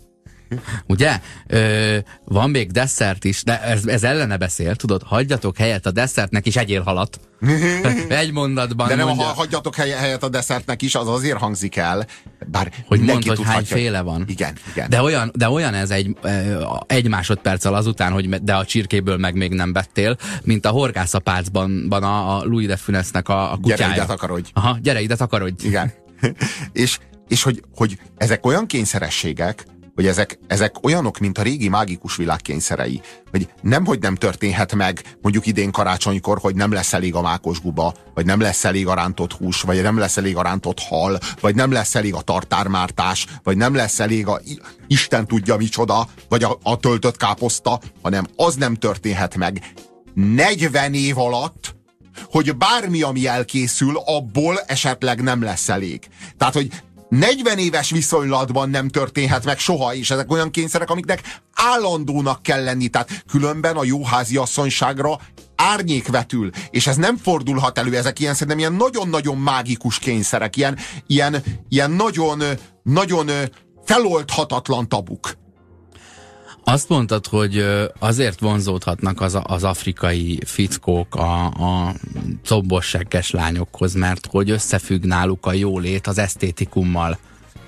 Ugye? Ö, van még desszert is, de ez, ez ellene beszél, tudod? Hagyjatok helyet a desszertnek is, egyél halat. Egy mondatban De nem mondja. ha hagyjatok helyet a desszertnek is, az azért hangzik el. Bár hogy mondd, hogy hány féle van. Igen, igen. De olyan, de olyan ez egy, egy másodperccel azután, hogy de a csirkéből meg még nem bettél, mint a horgászapácban a, a Louis de Funesnek a, a kutyája. Gyere ide takarodj. Aha, gyere ide takarodj. Igen. és és hogy, hogy ezek olyan kényszerességek, hogy ezek, ezek olyanok, mint a régi mágikus világ kényszerei. Hogy nem, hogy nem történhet meg mondjuk idén karácsonykor, hogy nem lesz elég a mákos guba, vagy nem lesz elég a rántott hús, vagy nem lesz elég a rántott hal, vagy nem lesz elég a tartármártás, vagy nem lesz elég a Isten tudja micsoda, vagy a, a töltött káposzta, hanem az nem történhet meg 40 év alatt, hogy bármi, ami elkészül, abból esetleg nem lesz elég. Tehát, hogy 40 éves viszonylatban nem történhet meg soha, és ezek olyan kényszerek, amiknek állandónak kell lenni. Tehát különben a jóházi asszonyságra árnyék vetül, és ez nem fordulhat elő, ezek ilyen szerintem ilyen nagyon-nagyon mágikus kényszerek, ilyen, ilyen, ilyen nagyon, nagyon feloldhatatlan tabuk. Azt mondtad, hogy azért vonzódhatnak az, az afrikai fickók a, a combossegges lányokhoz, mert hogy összefügg náluk a jólét az esztétikummal.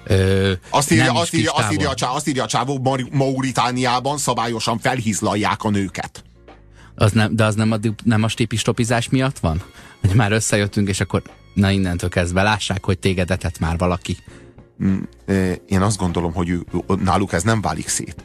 Ö, azt, írja, azt, írja, azt, írja, azt írja a csávó, Mauritániában szabályosan felhízlalják a nőket. Az nem, de az nem a, nem a stipistopizás miatt van? Hogy már összejöttünk, és akkor na innentől kezdve lássák, hogy téged etett már valaki. Mm, én azt gondolom, hogy ő, náluk ez nem válik szét.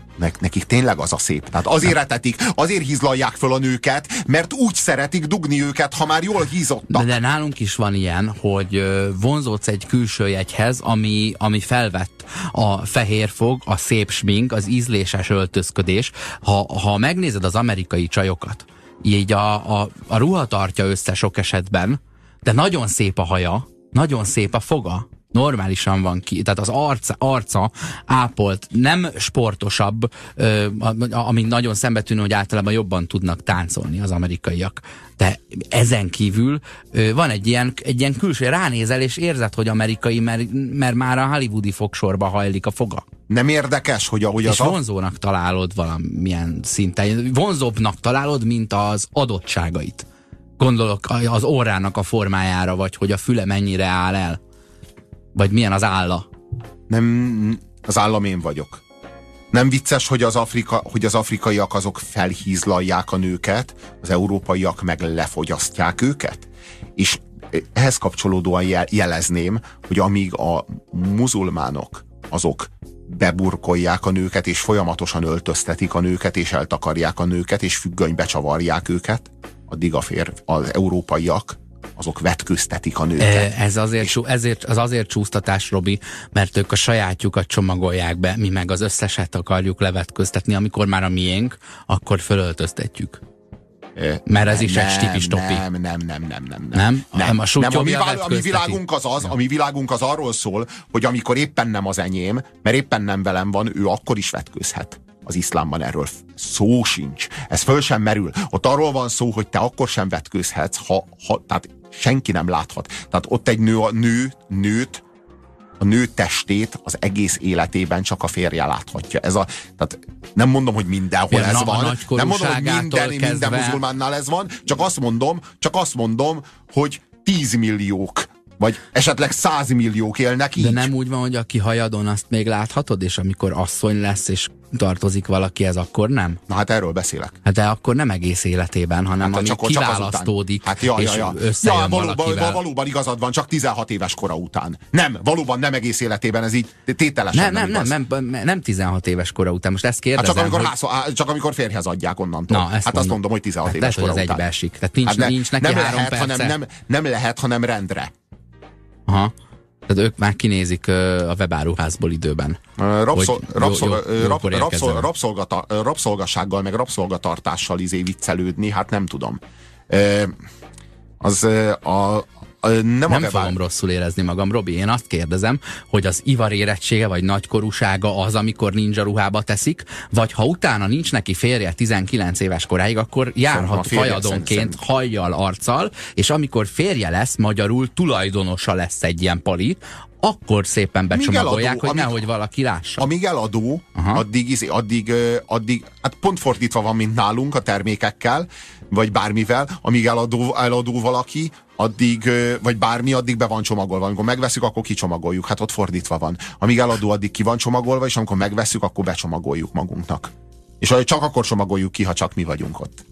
Nekik tényleg az a szép. Tehát azért etetik, azért hízlalják föl a nőket, mert úgy szeretik dugni őket, ha már jól hízottak. De, de nálunk is van ilyen, hogy vonzódsz egy külső jegyhez, ami, ami felvett a fehér fog, a szép smink, az ízléses öltözködés. Ha, ha megnézed az amerikai csajokat, így a, a, a ruha tartja össze sok esetben, de nagyon szép a haja, nagyon szép a foga, normálisan van ki, tehát az arca, arca ápolt, nem sportosabb, ö, ami nagyon szembetűnő, hogy általában jobban tudnak táncolni az amerikaiak. De ezen kívül ö, van egy ilyen, egy ilyen külső, ránézel és érzed, hogy amerikai, mert, mert már a hollywoodi fogsorba hajlik a foga. Nem érdekes, hogy ahogy az... És vonzónak találod valamilyen szinten. Vonzóbbnak találod, mint az adottságait. Gondolok az órának a formájára, vagy hogy a füle mennyire áll el. Vagy milyen az álla? Nem, az állam én vagyok. Nem vicces, hogy az, Afrika, hogy az afrikaiak azok felhízlalják a nőket, az európaiak meg lefogyasztják őket? És ehhez kapcsolódóan jelezném, hogy amíg a muzulmánok azok beburkolják a nőket, és folyamatosan öltöztetik a nőket, és eltakarják a nőket, és függönybe csavarják őket, addig a férf, az európaiak azok vetköztetik a nőket. Ez azért, és... ezért, az azért csúsztatás, Robi, mert ők a sajátjukat csomagolják be, mi meg az összeset akarjuk levetköztetni, amikor már a miénk, akkor fölöltöztetjük. Mert ez nem, is egy stikis topi. Nem, nem, nem, nem, nem. Nem? nem? nem. A, nem a, mi, a mi világunk az az, a mi világunk az arról szól, hogy amikor éppen nem az enyém, mert éppen nem velem van, ő akkor is vetközhet az iszlámban erről szó sincs. Ez föl sem merül. Ott arról van szó, hogy te akkor sem vetkőzhetsz, ha, ha tehát senki nem láthat. Tehát ott egy nő, a nő, nőt, a nő testét az egész életében csak a férje láthatja. Ez a, tehát nem mondom, hogy mindenhol ez na, van. Nem mondom, hogy minden, minden muzulmánnál ez van. Csak azt mondom, csak azt mondom, hogy tízmilliók vagy esetleg százmilliók élnek így. De nem úgy van, hogy aki hajadon, azt még láthatod, és amikor asszony lesz, és tartozik valaki, ez akkor nem? Na hát erről beszélek. Hát de akkor nem egész életében, hanem hát, csak, kiválasztódik, csak hát, ja, és ja, ja. ja, valóban, valóban igazad van, csak 16 éves kora után. Nem, valóban nem egész életében, ez így tételesen nem, nem, nem, nem, nem, nem 16 éves kora után, most ezt kérdezem. Hát csak amikor, hogy... ház, csak amikor férjhez adják onnantól. Na, ezt hát mondom. azt mondom, hogy 16 hát éves lehet, kora után. egybeesik. Tehát nincs, hát ne, nincs neki nem három lehet, hanem, nem, nem lehet, hanem rendre. Aha. Tehát ők már kinézik a webáruházból időben. rabszolgasággal, meg rabszolgatartással izé viccelődni, hát nem tudom. Az a, nem, nem fogom rosszul érezni magam, Robi. Én azt kérdezem, hogy az ivar érettsége vagy nagykorúsága az, amikor ninja ruhába teszik, vagy ha utána nincs neki férje 19 éves koráig, akkor járhat fajadonként hajjal, arccal, és amikor férje lesz, magyarul tulajdonosa lesz egy ilyen pali, akkor szépen becsomagolják, eladó, hogy amíg, nehogy valaki lássa. Amíg eladó, addig, izé, addig, addig, hát pont fordítva van, mint nálunk a termékekkel, vagy bármivel, amíg eladó, eladó valaki, addig, vagy bármi, addig be van csomagolva. Amikor megveszük, akkor kicsomagoljuk. Hát ott fordítva van. Amíg eladó, addig ki van csomagolva, és amikor megveszük, akkor becsomagoljuk magunknak. És csak akkor csomagoljuk ki, ha csak mi vagyunk ott.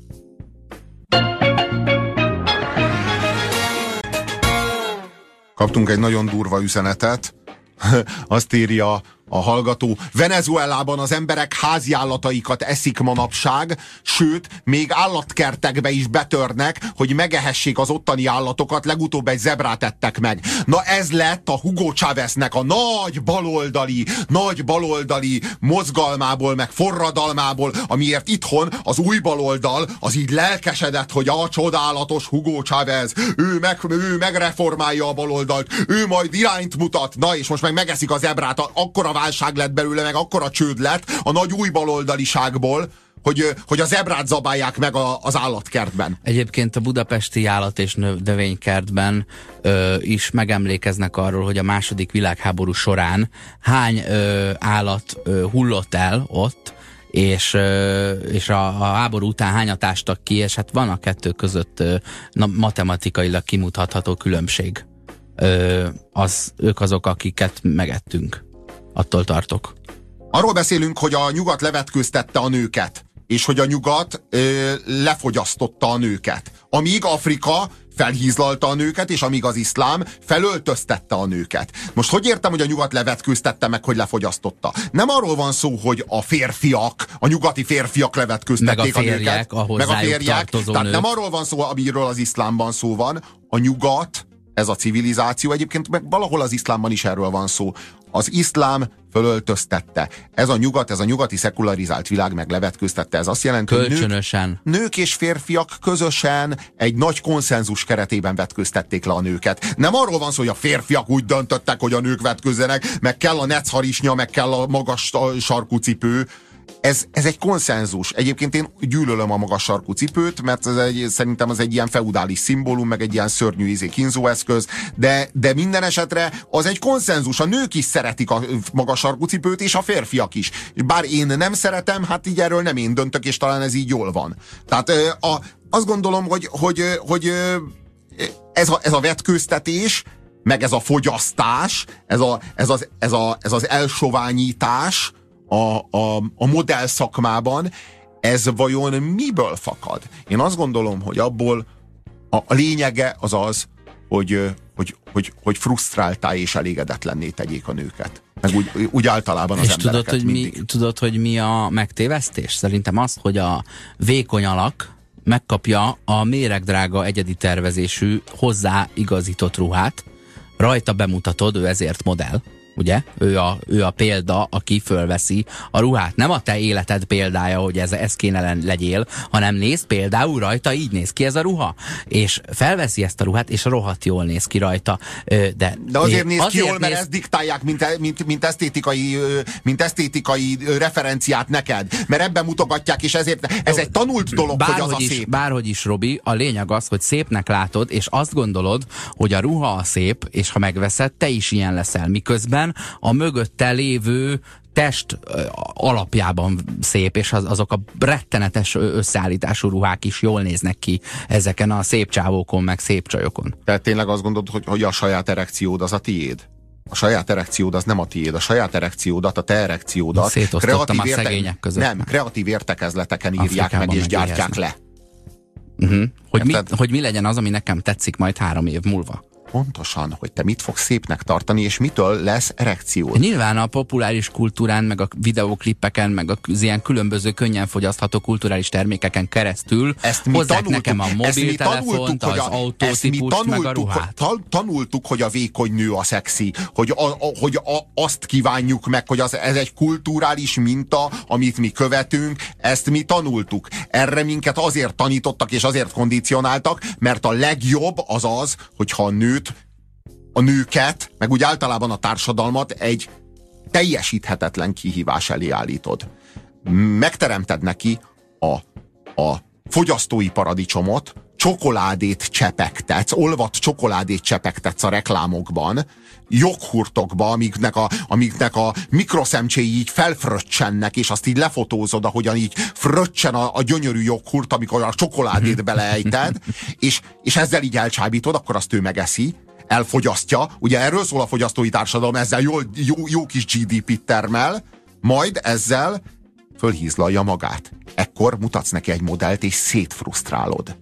Kaptunk egy nagyon durva üzenetet. Azt írja a hallgató. Venezuelában az emberek háziállataikat eszik manapság, sőt, még állatkertekbe is betörnek, hogy megehessék az ottani állatokat, legutóbb egy zebrát ettek meg. Na ez lett a Hugo Cháveznek a nagy baloldali, nagy baloldali mozgalmából, meg forradalmából, amiért itthon az új baloldal az így lelkesedett, hogy a csodálatos Hugo Chávez, ő, meg, ő megreformálja a baloldalt, ő majd irányt mutat, na és most meg megeszik a zebrát, akkora válság lett belőle, meg akkora csőd lett a nagy új baloldaliságból, hogy, hogy az ebrát zabálják meg a, az állatkertben. Egyébként a budapesti állat és növénykertben ö, is megemlékeznek arról, hogy a második világháború során hány ö, állat ö, hullott el ott, és, és a, a háború után hányat ástak ki, és hát van a kettő között na, matematikailag kimutatható különbség. Ö, az, ők azok, akiket megettünk attól tartok. Arról beszélünk, hogy a nyugat levetkőztette a nőket, és hogy a nyugat ö, lefogyasztotta a nőket. Amíg Afrika felhízlalta a nőket, és amíg az iszlám felöltöztette a nőket. Most hogy értem, hogy a nyugat levetkőztette meg, hogy lefogyasztotta? Nem arról van szó, hogy a férfiak, a nyugati férfiak levetkőztették meg a, férjek, a nőket, meg a férjek. Tehát nők. nem arról van szó, amiről az iszlámban szó van. A nyugat, ez a civilizáció, egyébként meg valahol az iszlámban is erről van szó az iszlám fölöltöztette. Ez a nyugat, ez a nyugati szekularizált világ meg levetkőztette. Ez azt jelenti, hogy nők, nők és férfiak közösen egy nagy konszenzus keretében vetköztették le a nőket. Nem arról van szó, hogy a férfiak úgy döntöttek, hogy a nők vetközzenek, meg kell a necharisnya, meg kell a magas sarkú cipő, ez, ez egy konszenzus. Egyébként én gyűlölöm a magas sarkú cipőt, mert ez egy, szerintem az egy ilyen feudális szimbólum, meg egy ilyen szörnyű izé kínzóeszköz, de, de minden esetre az egy konszenzus. A nők is szeretik a magas sarkú cipőt, és a férfiak is. Bár én nem szeretem, hát így erről nem én döntök, és talán ez így jól van. Tehát a, azt gondolom, hogy, hogy, hogy ez, a, ez a vetkőztetés, meg ez a fogyasztás, ez, a, ez, az, ez, a, ez az elsoványítás, a, a, a modell szakmában, ez vajon miből fakad? Én azt gondolom, hogy abból a, a lényege az az, hogy, hogy, hogy, hogy frusztráltá és elégedetlenné tegyék a nőket. Meg úgy, úgy általában az és tudod hogy, mi, tudod, hogy mi a megtévesztés? Szerintem az, hogy a vékony alak megkapja a méregdrága egyedi tervezésű, hozzáigazított ruhát, rajta bemutatod, ő ezért modell, ugye? Ő a, ő a példa, aki fölveszi a ruhát. Nem a te életed példája, hogy ez, ez kéne legyél, hanem néz például rajta, így néz ki ez a ruha. És felveszi ezt a ruhát, és rohadt jól néz ki rajta. De, de azért néz azért ki jól, mert néz... ezt diktálják, mint, mint, mint, esztétikai, mint esztétikai referenciát neked. Mert ebben mutogatják, és ezért ez egy tanult dolog, bárhogy hogy az a is, szép. Bárhogy is, Robi, a lényeg az, hogy szépnek látod, és azt gondolod, hogy a ruha a szép, és ha megveszed, te is ilyen leszel. Miközben közben a mögötte lévő test alapjában szép, és az, azok a rettenetes összeállítású ruhák is jól néznek ki ezeken a szép csávókon, meg szép csajokon. Tehát tényleg azt gondolod, hogy, hogy a saját erekciód az a tiéd? A saját erekciód az nem a tiéd, a saját erekciódat, a te erekciódat kreatív, a szegények között. Nem, kreatív értekezleteken írják Afrikában meg és gyártják le. Uh-huh. Hogy, mi, hogy mi legyen az, ami nekem tetszik majd három év múlva pontosan, hogy te mit fogsz szépnek tartani, és mitől lesz erekció. Nyilván a populáris kultúrán, meg a videóklippeken, meg az ilyen különböző könnyen fogyasztható kulturális termékeken keresztül ezt mi tanultuk, nekem a mobiltelefont, az autótípust, meg a ruhát. Hogy, tanultuk, hogy a vékony nő a szexi, hogy, a, a, hogy a, azt kívánjuk meg, hogy az, ez egy kulturális minta, amit mi követünk, ezt mi tanultuk. Erre minket azért tanítottak és azért kondicionáltak, mert a legjobb az az, hogyha a nőt a nőket, meg úgy általában a társadalmat egy teljesíthetetlen kihívás elé állítod. Megteremted neki a, a fogyasztói paradicsomot, csokoládét csepegtetsz, olvat csokoládét csepegtetsz a reklámokban, joghurtokba, amiknek a, amiknek a mikroszemcséi így felfröccsennek, és azt így lefotózod, ahogyan így fröccsen a, a gyönyörű joghurt, amikor a csokoládét beleejted, és, és ezzel így elcsábítod, akkor azt ő megeszi, elfogyasztja, ugye erről szól a fogyasztói társadalom, ezzel jó, jó, jó kis GDP-t termel, majd ezzel fölhízlalja magát. Ekkor mutatsz neki egy modellt, és szétfrusztrálod.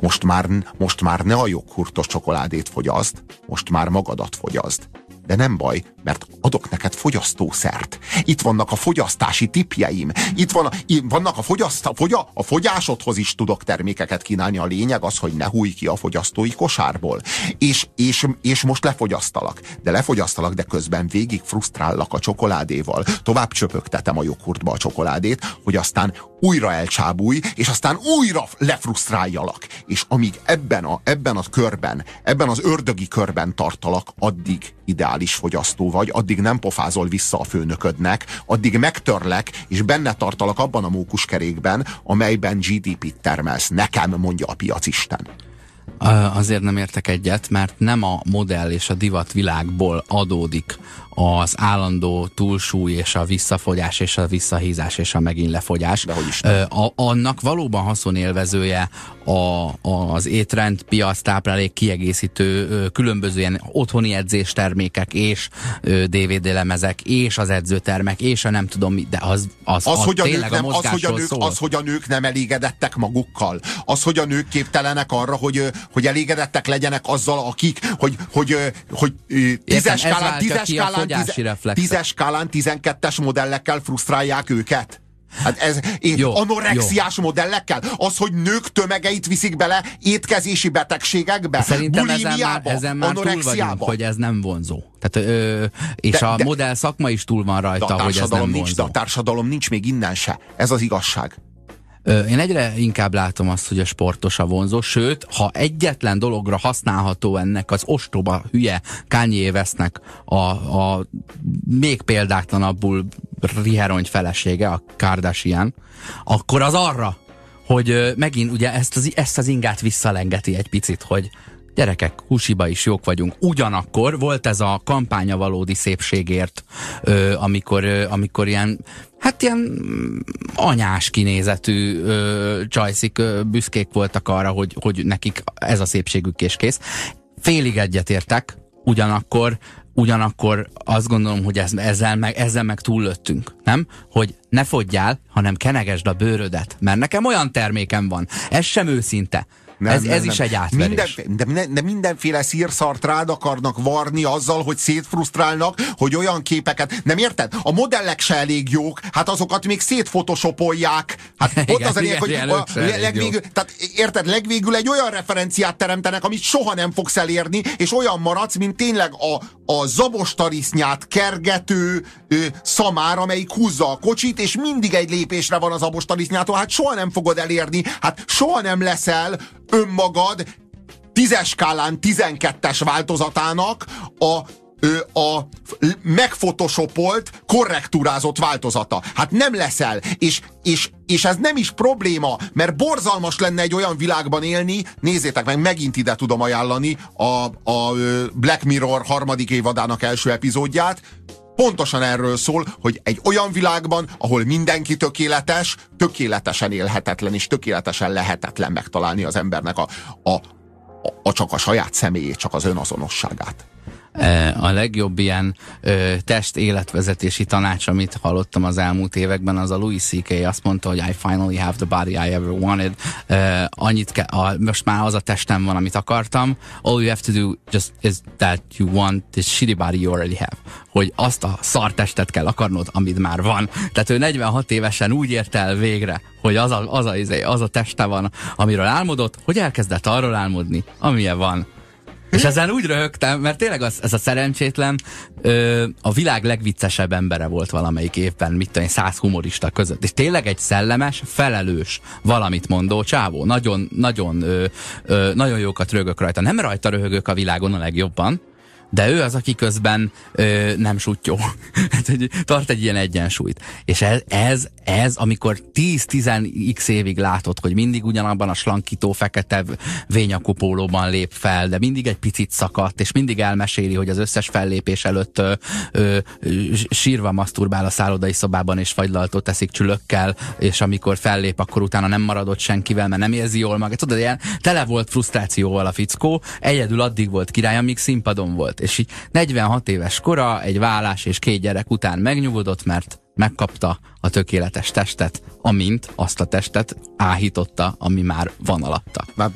Most már, most már ne a joghurtos csokoládét fogyaszt, most már magadat fogyaszt. De nem baj, mert adok neked fogyasztószert. Itt vannak a fogyasztási tipjeim. Itt van a, vannak a, fogyaszt, a, fogya, a fogyásodhoz is tudok termékeket kínálni. A lényeg az, hogy ne húj ki a fogyasztói kosárból. És, és, és most lefogyasztalak. De lefogyasztalak, de közben végig frusztrállak a csokoládéval. Tovább csöpögtetem a joghurtba a csokoládét, hogy aztán újra elcsábulj, és aztán újra lefrusztráljalak. És amíg ebben a, ebben a körben, ebben az ördögi körben tartalak, addig ideális fogyasztó vagy, addig nem pofázol vissza a főnöködnek, addig megtörlek, és benne tartalak abban a mókuskerékben, amelyben GDP-t termelsz. Nekem, mondja a piacisten. Azért nem értek egyet, mert nem a modell és a divat világból adódik az állandó túlsúly és a visszafogyás és a visszahízás és a megint lefogyás. A, annak valóban haszonélvezője a, az étrend, piac, táplálék kiegészítő különböző ilyen otthoni edzés termékek és DVD lemezek és az edzőtermek és a nem tudom mi, de az, az, az, az hogy a nők nem, a az, hogy a nők, szól. az, hogy a nők nem elégedettek magukkal. Az, hogy a nők képtelenek arra, hogy, hogy elégedettek legyenek azzal, akik, hogy, hogy, hogy, hogy tízes skálán, tízes skálán fogyási reflex. Tízes skálán 12-es modellekkel frusztrálják őket? Hát ez jó, anorexiás jó. modellekkel? Az, hogy nők tömegeit viszik bele étkezési betegségekbe? Szerintem ezen már, ezen már túl vagyunk, hogy ez nem vonzó. Tehát, ö, és de, a de, modell szakma is túl van rajta, hogy ez nem nincs, vonzó. De a társadalom nincs még innen se. Ez az igazság. Én egyre inkább látom azt, hogy a sportos a vonzó, sőt, ha egyetlen dologra használható ennek az ostoba, hülye Kanye vesznek a, a még példátlanabbul riherony felesége, a Kardashian, akkor az arra, hogy megint ugye ezt az, ezt az ingát visszalengeti egy picit, hogy gyerekek, húsiba is jók vagyunk. Ugyanakkor volt ez a kampánya valódi szépségért, ö, amikor, ö, amikor ilyen hát ilyen mm, anyás kinézetű ö, csajszik ö, büszkék voltak arra, hogy, hogy nekik ez a szépségük és kész. Félig egyetértek, ugyanakkor ugyanakkor azt gondolom, hogy ez, ezzel, meg, ezzel meg túllöttünk, nem? Hogy ne fogyjál, hanem kenegesd a bőrödet, mert nekem olyan termékem van, ez sem őszinte Nem, ez, ez nem, is egy átverés. Minden, de, de mindenféle szírszart rád akarnak varni azzal, hogy szétfrusztrálnak, hogy olyan képeket... Nem érted? A modellek se elég jók, hát azokat még szétfotoshopolják. Hát igen, ott az a lényeg, hogy a, legvégül, tehát érted, legvégül egy olyan referenciát teremtenek, amit soha nem fogsz elérni, és olyan maradsz, mint tényleg a, a zabostarisznyát kergető ö, szamár, amelyik húzza a kocsit, és mindig egy lépésre van az abostarisznyától. Hát soha nem fogod elérni, hát soha nem leszel önmagad tízes skálán 12-es változatának a a megfotoshopolt, korrektúrázott változata. Hát nem leszel, és, és, és ez nem is probléma, mert borzalmas lenne egy olyan világban élni, nézzétek meg, megint ide tudom ajánlani a, a Black Mirror harmadik évadának első epizódját, pontosan erről szól, hogy egy olyan világban, ahol mindenki tökéletes, tökéletesen élhetetlen és tökéletesen lehetetlen megtalálni az embernek a, a, a, a csak a saját személyét, csak az önazonosságát. A legjobb ilyen ö, test-életvezetési tanács, amit hallottam az elmúlt években, az a Louis C.K. azt mondta, hogy I finally have the body I ever wanted. Ö, annyit ke- a, most már az a testem van, amit akartam. All you have to do just is that you want this shitty body you already have. Hogy azt a szartestet kell akarnod, amit már van. Tehát ő 46 évesen úgy ért el végre, hogy az a, az a, izé, az a teste van, amiről álmodott, hogy elkezdett arról álmodni, amilyen van. És ezen úgy röhögtem, mert tényleg az, ez a szerencsétlen ö, a világ legviccesebb embere volt valamelyik évben, mit tudom, száz humorista között. És tényleg egy szellemes, felelős, valamit mondó csávó. Nagyon, nagyon, ö, ö, nagyon jókat röhögök rajta. Nem rajta röhögök a világon a legjobban, de ő az, aki közben ö, nem sutyó. Hát, tart egy ilyen egyensúlyt. És ez, ez, ez amikor 10-10x évig látod, hogy mindig ugyanabban a slankító fekete vényakupólóban lép fel, de mindig egy picit szakadt, és mindig elmeséli, hogy az összes fellépés előtt ö, ö, sírva maszturbál a szállodai szobában, és fagylaltot teszik csülökkel, és amikor fellép, akkor utána nem maradott senkivel, mert nem érzi jól magát. Tudod, ilyen tele volt frusztrációval a fickó, egyedül addig volt király, amíg színpadon volt volt. És így 46 éves kora, egy vállás és két gyerek után megnyugodott, mert megkapta a tökéletes testet, amint azt a testet áhította, ami már van alatta. Hát,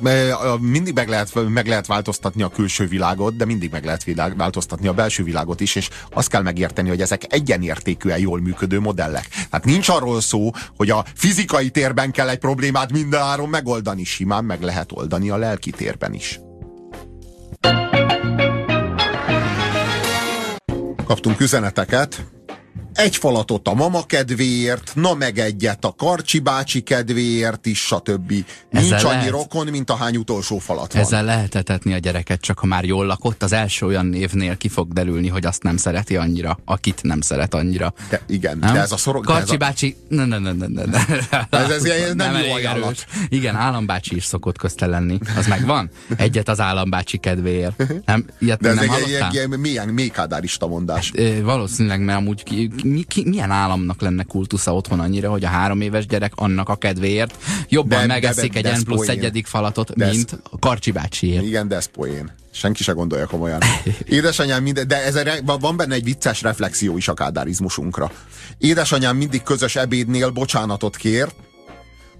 mindig meg lehet, meg lehet változtatni a külső világot, de mindig meg lehet világ, változtatni a belső világot is, és azt kell megérteni, hogy ezek egyenértékűen jól működő modellek. Tehát nincs arról szó, hogy a fizikai térben kell egy problémát mindenáron megoldani, simán meg lehet oldani a lelki térben is. Kaptunk üzeneteket, egy falatot a mama kedvéért, na meg egyet a Karcsi bácsi kedvéért is, stb. Nincs Ezzel annyi lehet... rokon, mint a hány utolsó falat van. Ezzel lehet etetni a gyereket, csak ha már jól lakott, az első olyan névnél ki fog derülni, hogy azt nem szereti annyira, akit nem szeret annyira. De igen, nem? de ez a szorok... Karcsi a... bácsi, ne, ne, ne, ne, ne. Ez, ez, ez nem, nem jó ajánlat. Igen, állambácsi is szokott közte lenni. Az megvan? Egyet az állambácsi kedvéért. Nem, ilyet de ez nem egy, egy, egy, milyen mékádárista mondás. Hát, valószínűleg, mert amúgy ki, mi, ki, milyen államnak lenne kultusza otthon annyira, hogy a három éves gyerek annak a kedvéért jobban de, megeszik de, de, egy N plusz egyedik falatot, de mint a Karcsi bácsiért. Igen, de ez poén. Senki se gondolja komolyan. Édesanyám minden, de ez van benne egy vicces reflexió is a kádárizmusunkra. Édesanyám mindig közös ebédnél bocsánatot kér,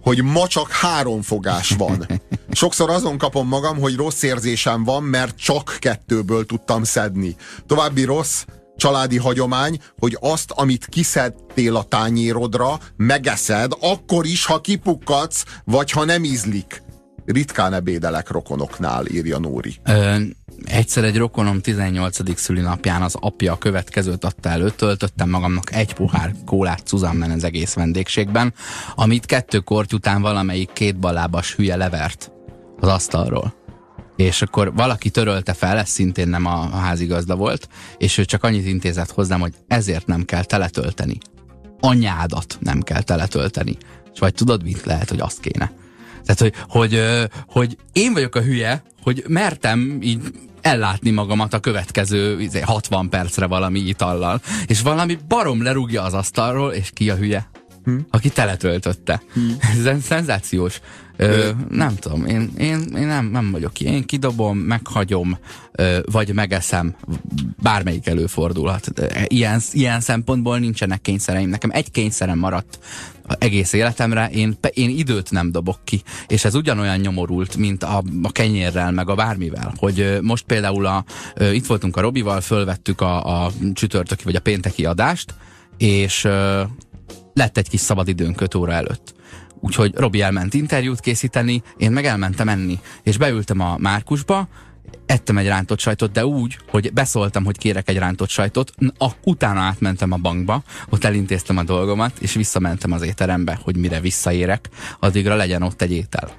hogy ma csak három fogás van. Sokszor azon kapom magam, hogy rossz érzésem van, mert csak kettőből tudtam szedni. További rossz, családi hagyomány, hogy azt, amit kiszedtél a tányérodra, megeszed, akkor is, ha kipukkadsz, vagy ha nem ízlik. Ritkán ebédelek rokonoknál, írja Nóri. Ö, egyszer egy rokonom 18. szülinapján az apja a következőt adta elő, töltöttem magamnak egy pohár kólát Suzanne az egész vendégségben, amit kettő korty után valamelyik két ballábas hülye levert az asztalról és akkor valaki törölte fel, ez szintén nem a, a házigazda volt, és ő csak annyit intézett hozzám, hogy ezért nem kell teletölteni. Anyádat nem kell teletölteni. És vagy tudod, mit lehet, hogy azt kéne. Tehát, hogy, hogy, hogy én vagyok a hülye, hogy mertem így ellátni magamat a következő 60 izé, percre valami itallal, és valami barom lerúgja az asztalról, és ki a hülye? Hm? Aki teletöltötte. Hm. Ez szenzációs Ö, nem tudom, én, én, én nem, nem vagyok ki. Én kidobom, meghagyom, ö, vagy megeszem. Bármelyik előfordulhat. Ilyen, ilyen szempontból nincsenek kényszereim. Nekem egy kényszerem maradt egész életemre, én, én időt nem dobok ki. És ez ugyanolyan nyomorult, mint a, a kenyérrel, meg a bármivel. Hogy most például a, itt voltunk a Robival, fölvettük a, a csütörtöki vagy a pénteki adást, és lett egy kis szabadidőnk 5 óra előtt Úgyhogy Robi elment interjút készíteni, én meg elmentem enni. És beültem a Márkusba, ettem egy rántott sajtot, de úgy, hogy beszóltam, hogy kérek egy rántott sajtot, a, utána átmentem a bankba, ott elintéztem a dolgomat, és visszamentem az étterembe, hogy mire visszaérek, addigra legyen ott egy étel.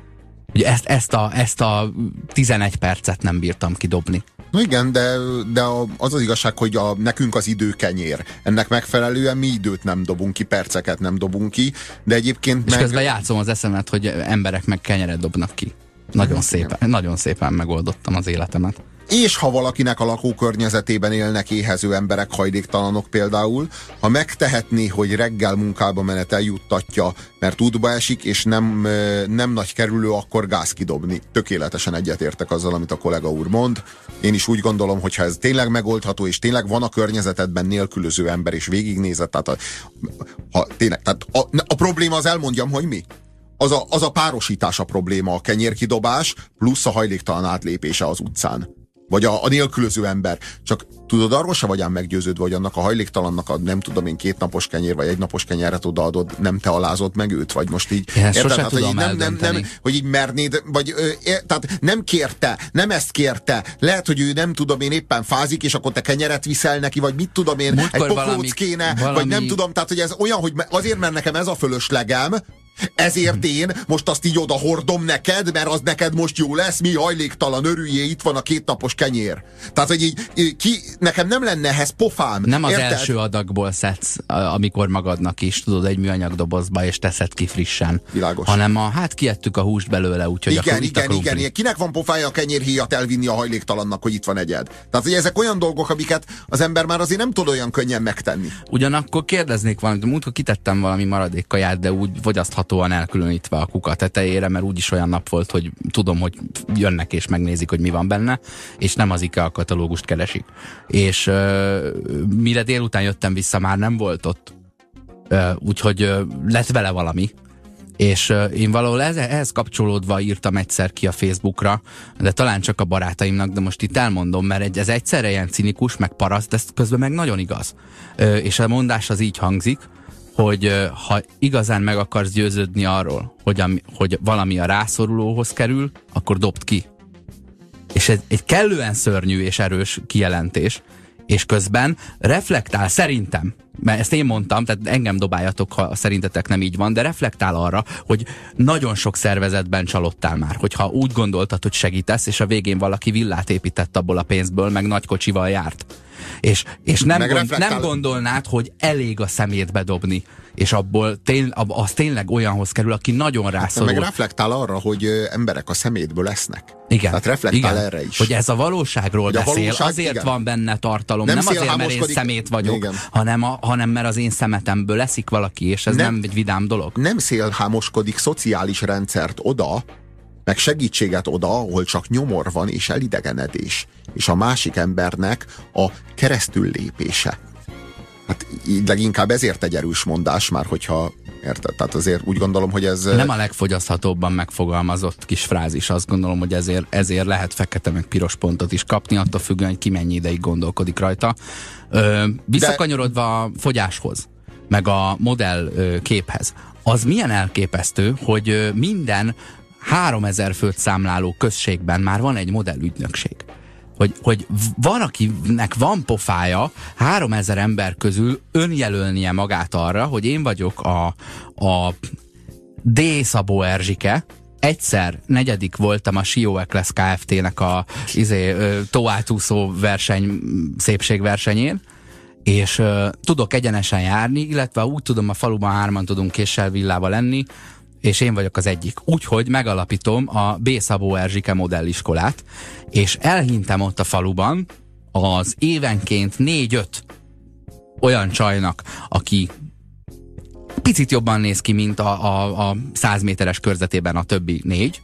Ugye ezt, ezt, a, ezt a 11 percet nem bírtam kidobni. No igen, de, de az az igazság, hogy a, nekünk az idő kenyér. Ennek megfelelően mi időt nem dobunk ki, perceket nem dobunk ki, de egyébként És meg... közben játszom az eszemet, hogy emberek meg kenyeret dobnak ki. Nagyon szépen, nagyon szépen megoldottam az életemet. És ha valakinek a lakókörnyezetében élnek éhező emberek, hajléktalanok például, ha megtehetné, hogy reggel munkába menet eljuttatja, mert útba esik, és nem, nem nagy kerülő, akkor gáz kidobni. Tökéletesen egyetértek azzal, amit a kollega úr mond. Én is úgy gondolom, hogy ha ez tényleg megoldható, és tényleg van a környezetedben nélkülöző ember, és végignézett, tehát a, ha tényleg, tehát a, a probléma az elmondjam, hogy mi? Az a, az a párosítás a probléma, a kenyérkidobás plusz a hajléktalan átlépése az utcán. Vagy a, a nélkülöző ember. Csak tudod, arról se vagy ám meggyőződve, hogy annak a hajléktalannak a nem tudom én két napos kenyér, vagy egy napos kenyeret odaadod, nem te alázod meg őt, vagy most így. Én érted? Hát, hogy így nem, nem, nem, hogy így mernéd, vagy ö, é, tehát nem kérte, nem ezt kérte. Lehet, hogy ő nem tudom én éppen fázik, és akkor te kenyeret viszel neki, vagy mit tudom én, Múltkor egy poklóc kéne, valami... vagy nem tudom, tehát hogy ez olyan, hogy azért, mert nekem ez a fölöslegem, ezért én most azt így oda hordom neked, mert az neked most jó lesz, mi hajléktalan, örüljé, itt van a két napos kenyér. Tehát, hogy így, ki, nekem nem lenne ehhez pofám. Nem az érted? első adagból szedsz, amikor magadnak is, tudod, egy műanyag dobozba, és teszed ki frissen. Világos. Hanem a, hát kiadtuk a húst belőle, úgyhogy igen, akkor igen, igen, igen. Kinek van pofája a kenyérhíjat elvinni a hajléktalannak, hogy itt van egyed? Tehát, hogy ezek olyan dolgok, amiket az ember már azért nem tud olyan könnyen megtenni. Ugyanakkor kérdeznék valamit, múltkor kitettem valami maradék kaját, de úgy fogyaszthat láthatóan elkülönítve a kuka tetejére, mert úgyis olyan nap volt, hogy tudom, hogy jönnek és megnézik, hogy mi van benne, és nem az IKEA katalógust keresik. És uh, mire délután jöttem vissza, már nem volt ott. Uh, úgyhogy uh, lett vele valami, és én valahol ez, ehhez kapcsolódva írtam egyszer ki a Facebookra, de talán csak a barátaimnak, de most itt elmondom, mert ez egyszerre ilyen cinikus, meg paraszt, de ez közben meg nagyon igaz. És a mondás az így hangzik, hogy ha igazán meg akarsz győződni arról, hogy, ami, hogy valami a rászorulóhoz kerül, akkor dobd ki. És ez egy kellően szörnyű és erős kijelentés, és közben reflektál szerintem, mert ezt én mondtam, tehát engem dobáljatok, ha szerintetek nem így van, de reflektál arra, hogy nagyon sok szervezetben csalódtál már, hogyha úgy gondoltad, hogy segítesz, és a végén valaki villát épített abból a pénzből, meg nagy kocsival járt. És, és nem, gond, nem gondolnád, hogy elég a szemét bedobni és abból tény, az tényleg olyanhoz kerül, aki nagyon rászorul. Meg reflektál arra, hogy emberek a szemétből lesznek. Igen. Tehát reflektál igen. erre is. Hogy ez a valóságról hogy beszél, a valóság, azért igen. van benne tartalom, nem, nem azért, mert én szemét vagyok, hanem, a, hanem mert az én szemetemből leszik valaki, és ez nem, nem egy vidám dolog. Nem szélhámoskodik szociális rendszert oda, meg segítséget oda, ahol csak nyomor van és elidegenedés, és a másik embernek a keresztül lépése. Hát így leginkább ezért egy erős mondás már, hogyha Érted? Tehát azért úgy gondolom, hogy ez... Nem a legfogyaszthatóbban megfogalmazott kis frázis. Azt gondolom, hogy ezért, ezért lehet fekete meg piros pontot is kapni, attól függően, hogy ki mennyi ideig gondolkodik rajta. Ö, visszakanyarodva a fogyáshoz, meg a modell képhez. Az milyen elképesztő, hogy minden 3000 főt számláló községben már van egy modellügynökség. Hogy, hogy van, akinek van pofája 3000 ember közül önjelölnie magát arra, hogy én vagyok a, a D. Szabó Erzsike, egyszer negyedik voltam a Sió Eklesz Kft-nek a izé, tóátúszó verseny, szépségversenyén, és uh, tudok egyenesen járni, illetve úgy tudom, a faluban hárman tudunk késsel villával lenni, és én vagyok az egyik. Úgyhogy megalapítom a B. Szabó Erzsike modelliskolát, és elhintem ott a faluban az évenként négy-öt olyan csajnak, aki picit jobban néz ki, mint a, a, a 100 méteres körzetében a többi négy,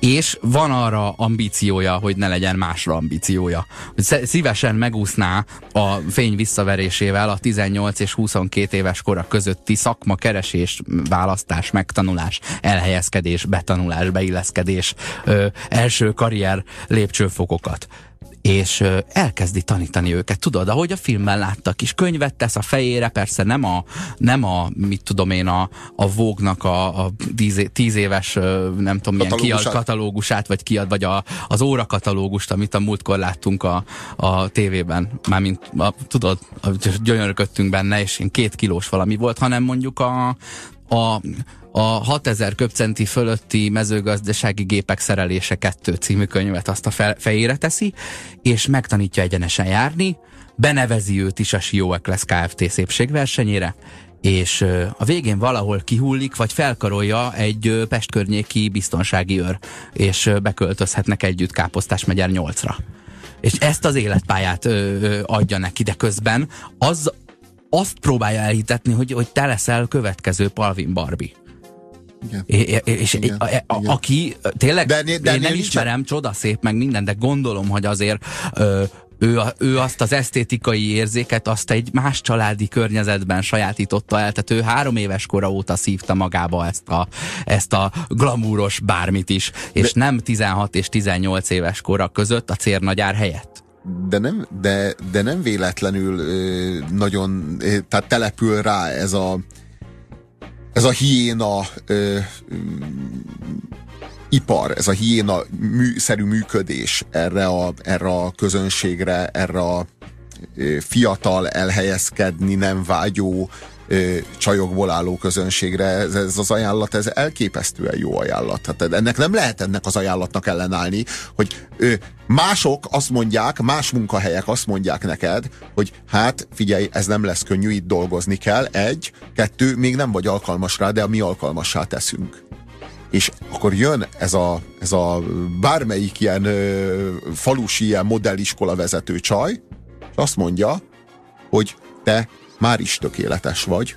és van arra ambíciója, hogy ne legyen másra ambíciója. Szívesen megúszná a fény visszaverésével a 18 és 22 éves kora közötti szakma keresés, választás, megtanulás, elhelyezkedés, betanulás, beilleszkedés, ö, első karrier lépcsőfokokat és elkezdi tanítani őket, tudod, ahogy a filmben láttak is, könyvet tesz a fejére, persze nem a, nem a mit tudom én, a, a Vogue-nak a, a tíz, tíz éves, nem tudom milyen kiad, katalógusát, vagy kiad, vagy a, az óra katalógust, amit a múltkor láttunk a, a tévében, mármint a, tudod, gyönyörködtünk benne, és én két kilós valami volt, hanem mondjuk a, a a 6000 köpcenti fölötti mezőgazdasági gépek szerelése kettő című könyvet azt a fejére teszi, és megtanítja egyenesen járni, benevezi őt is a Sió lesz Kft. szépségversenyére, és a végén valahol kihullik, vagy felkarolja egy Pest környéki biztonsági őr, és beköltözhetnek együtt Káposztás megyer 8-ra. És ezt az életpályát ö, ö, adja neki, de közben az, azt próbálja elhitetni, hogy, hogy te leszel következő Palvin Barbie. Igen. É, és igen. A, a, a, igen. aki tényleg, de, de én nem ismerem, csoda szép meg minden, de gondolom, hogy azért ö, ő, ő azt az esztétikai érzéket azt egy más családi környezetben sajátította el, tehát ő három éves kora óta szívta magába ezt a, ezt a glamúros bármit is, és de, nem 16 és 18 éves kora között a cérnagyár helyett de nem, de, de nem véletlenül ö, nagyon, ö, tehát települ rá ez a ez a hiéna ö, ipar, ez a hiéna műszerű működés erre a, erre a közönségre, erre a fiatal, elhelyezkedni nem vágyó csajokból álló közönségre, ez, ez az ajánlat, ez elképesztően jó ajánlat. Hát ennek nem lehet ennek az ajánlatnak ellenállni, hogy mások azt mondják, más munkahelyek azt mondják neked, hogy hát figyelj, ez nem lesz könnyű, itt dolgozni kell, egy, kettő, még nem vagy alkalmas rá, de mi alkalmassá teszünk. És akkor jön ez a, ez a bármelyik ilyen ö, falusi ilyen modelliskola vezető csaj, és azt mondja, hogy te már is tökéletes vagy.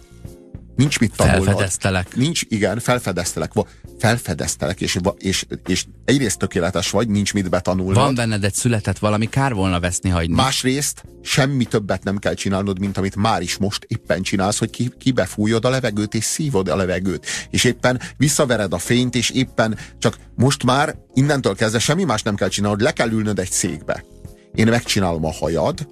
Nincs mit tanulnod. Felfedeztelek. Nincs, igen, felfedeztelek. Felfedeztelek, és, és, és egyrészt tökéletes vagy, nincs mit betanulnod. Van benned egy született valami, kár volna veszni hagyni. Másrészt semmi többet nem kell csinálnod, mint amit már is most éppen csinálsz, hogy ki, kibefújod a levegőt, és szívod a levegőt. És éppen visszavered a fényt, és éppen csak most már innentől kezdve semmi más nem kell csinálnod, le kell ülnöd egy székbe. Én megcsinálom a hajad,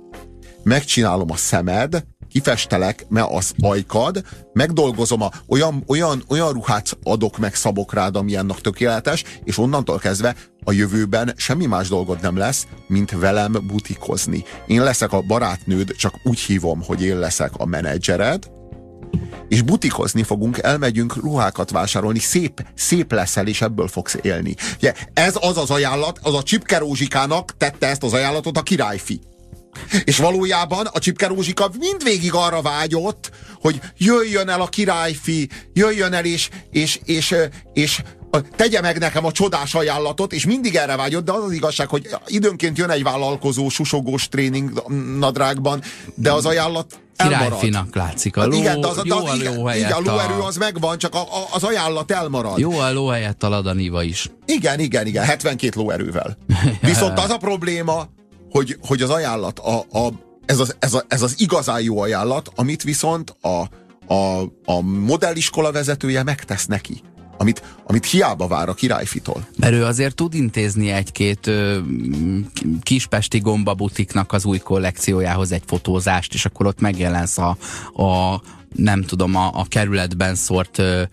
megcsinálom a szemed, kifestelek, mert az ajkad, megdolgozom, a, olyan, olyan, olyan ruhát adok meg szabok rád, ami annak tökéletes, és onnantól kezdve a jövőben semmi más dolgod nem lesz, mint velem butikozni. Én leszek a barátnőd, csak úgy hívom, hogy én leszek a menedzsered, és butikozni fogunk, elmegyünk ruhákat vásárolni, szép, szép leszel, és ebből fogsz élni. Ugye, ez az az ajánlat, az a Csipke Rózsikának tette ezt az ajánlatot a királyfi. És valójában a Csipke Rózsika mindvégig arra vágyott, hogy jöjjön el a királyfi, jöjjön el és, és, és, és tegye meg nekem a csodás ajánlatot, és mindig erre vágyott, de az az igazság, hogy időnként jön egy vállalkozó, susogós tréning nadrágban, de az ajánlat Királyfinak látszik. A ló, igen, de az, jó a ló igen, a lóerő az megvan, csak a, a, az ajánlat elmarad. Jó a ló helyett a ladaniva is. Igen, igen, igen, 72 lóerővel. Viszont az a probléma, hogy, hogy az ajánlat, a, a, ez, az, ez, a, ez az igazán jó ajánlat, amit viszont a, a, a modelliskola vezetője megtesz neki. Amit, amit hiába vár a királyfitól. Mert ő azért tud intézni egy-két kispesti gombabutiknak az új kollekciójához egy fotózást, és akkor ott megjelensz a, a nem tudom, a, a kerületben szort ö,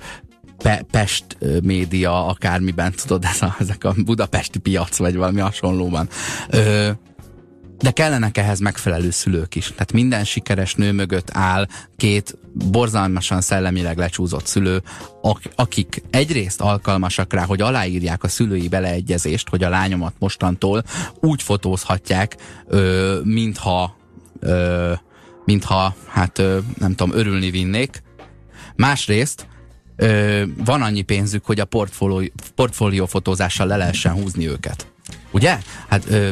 Pe Pest média, akármiben, tudod, ez a, ezek a budapesti piac, vagy valami hasonlóban. Ö, de kellenek ehhez megfelelő szülők is. Tehát minden sikeres nő mögött áll két borzalmasan szellemileg lecsúzott szülő, akik egyrészt alkalmasak rá, hogy aláírják a szülői beleegyezést, hogy a lányomat mostantól úgy fotózhatják, ö, mintha, ö, mintha, hát ö, nem tudom, örülni vinnék. Másrészt ö, van annyi pénzük, hogy a portfólió, portfólió fotózással le lehessen húzni őket. Ugye? Hát ö,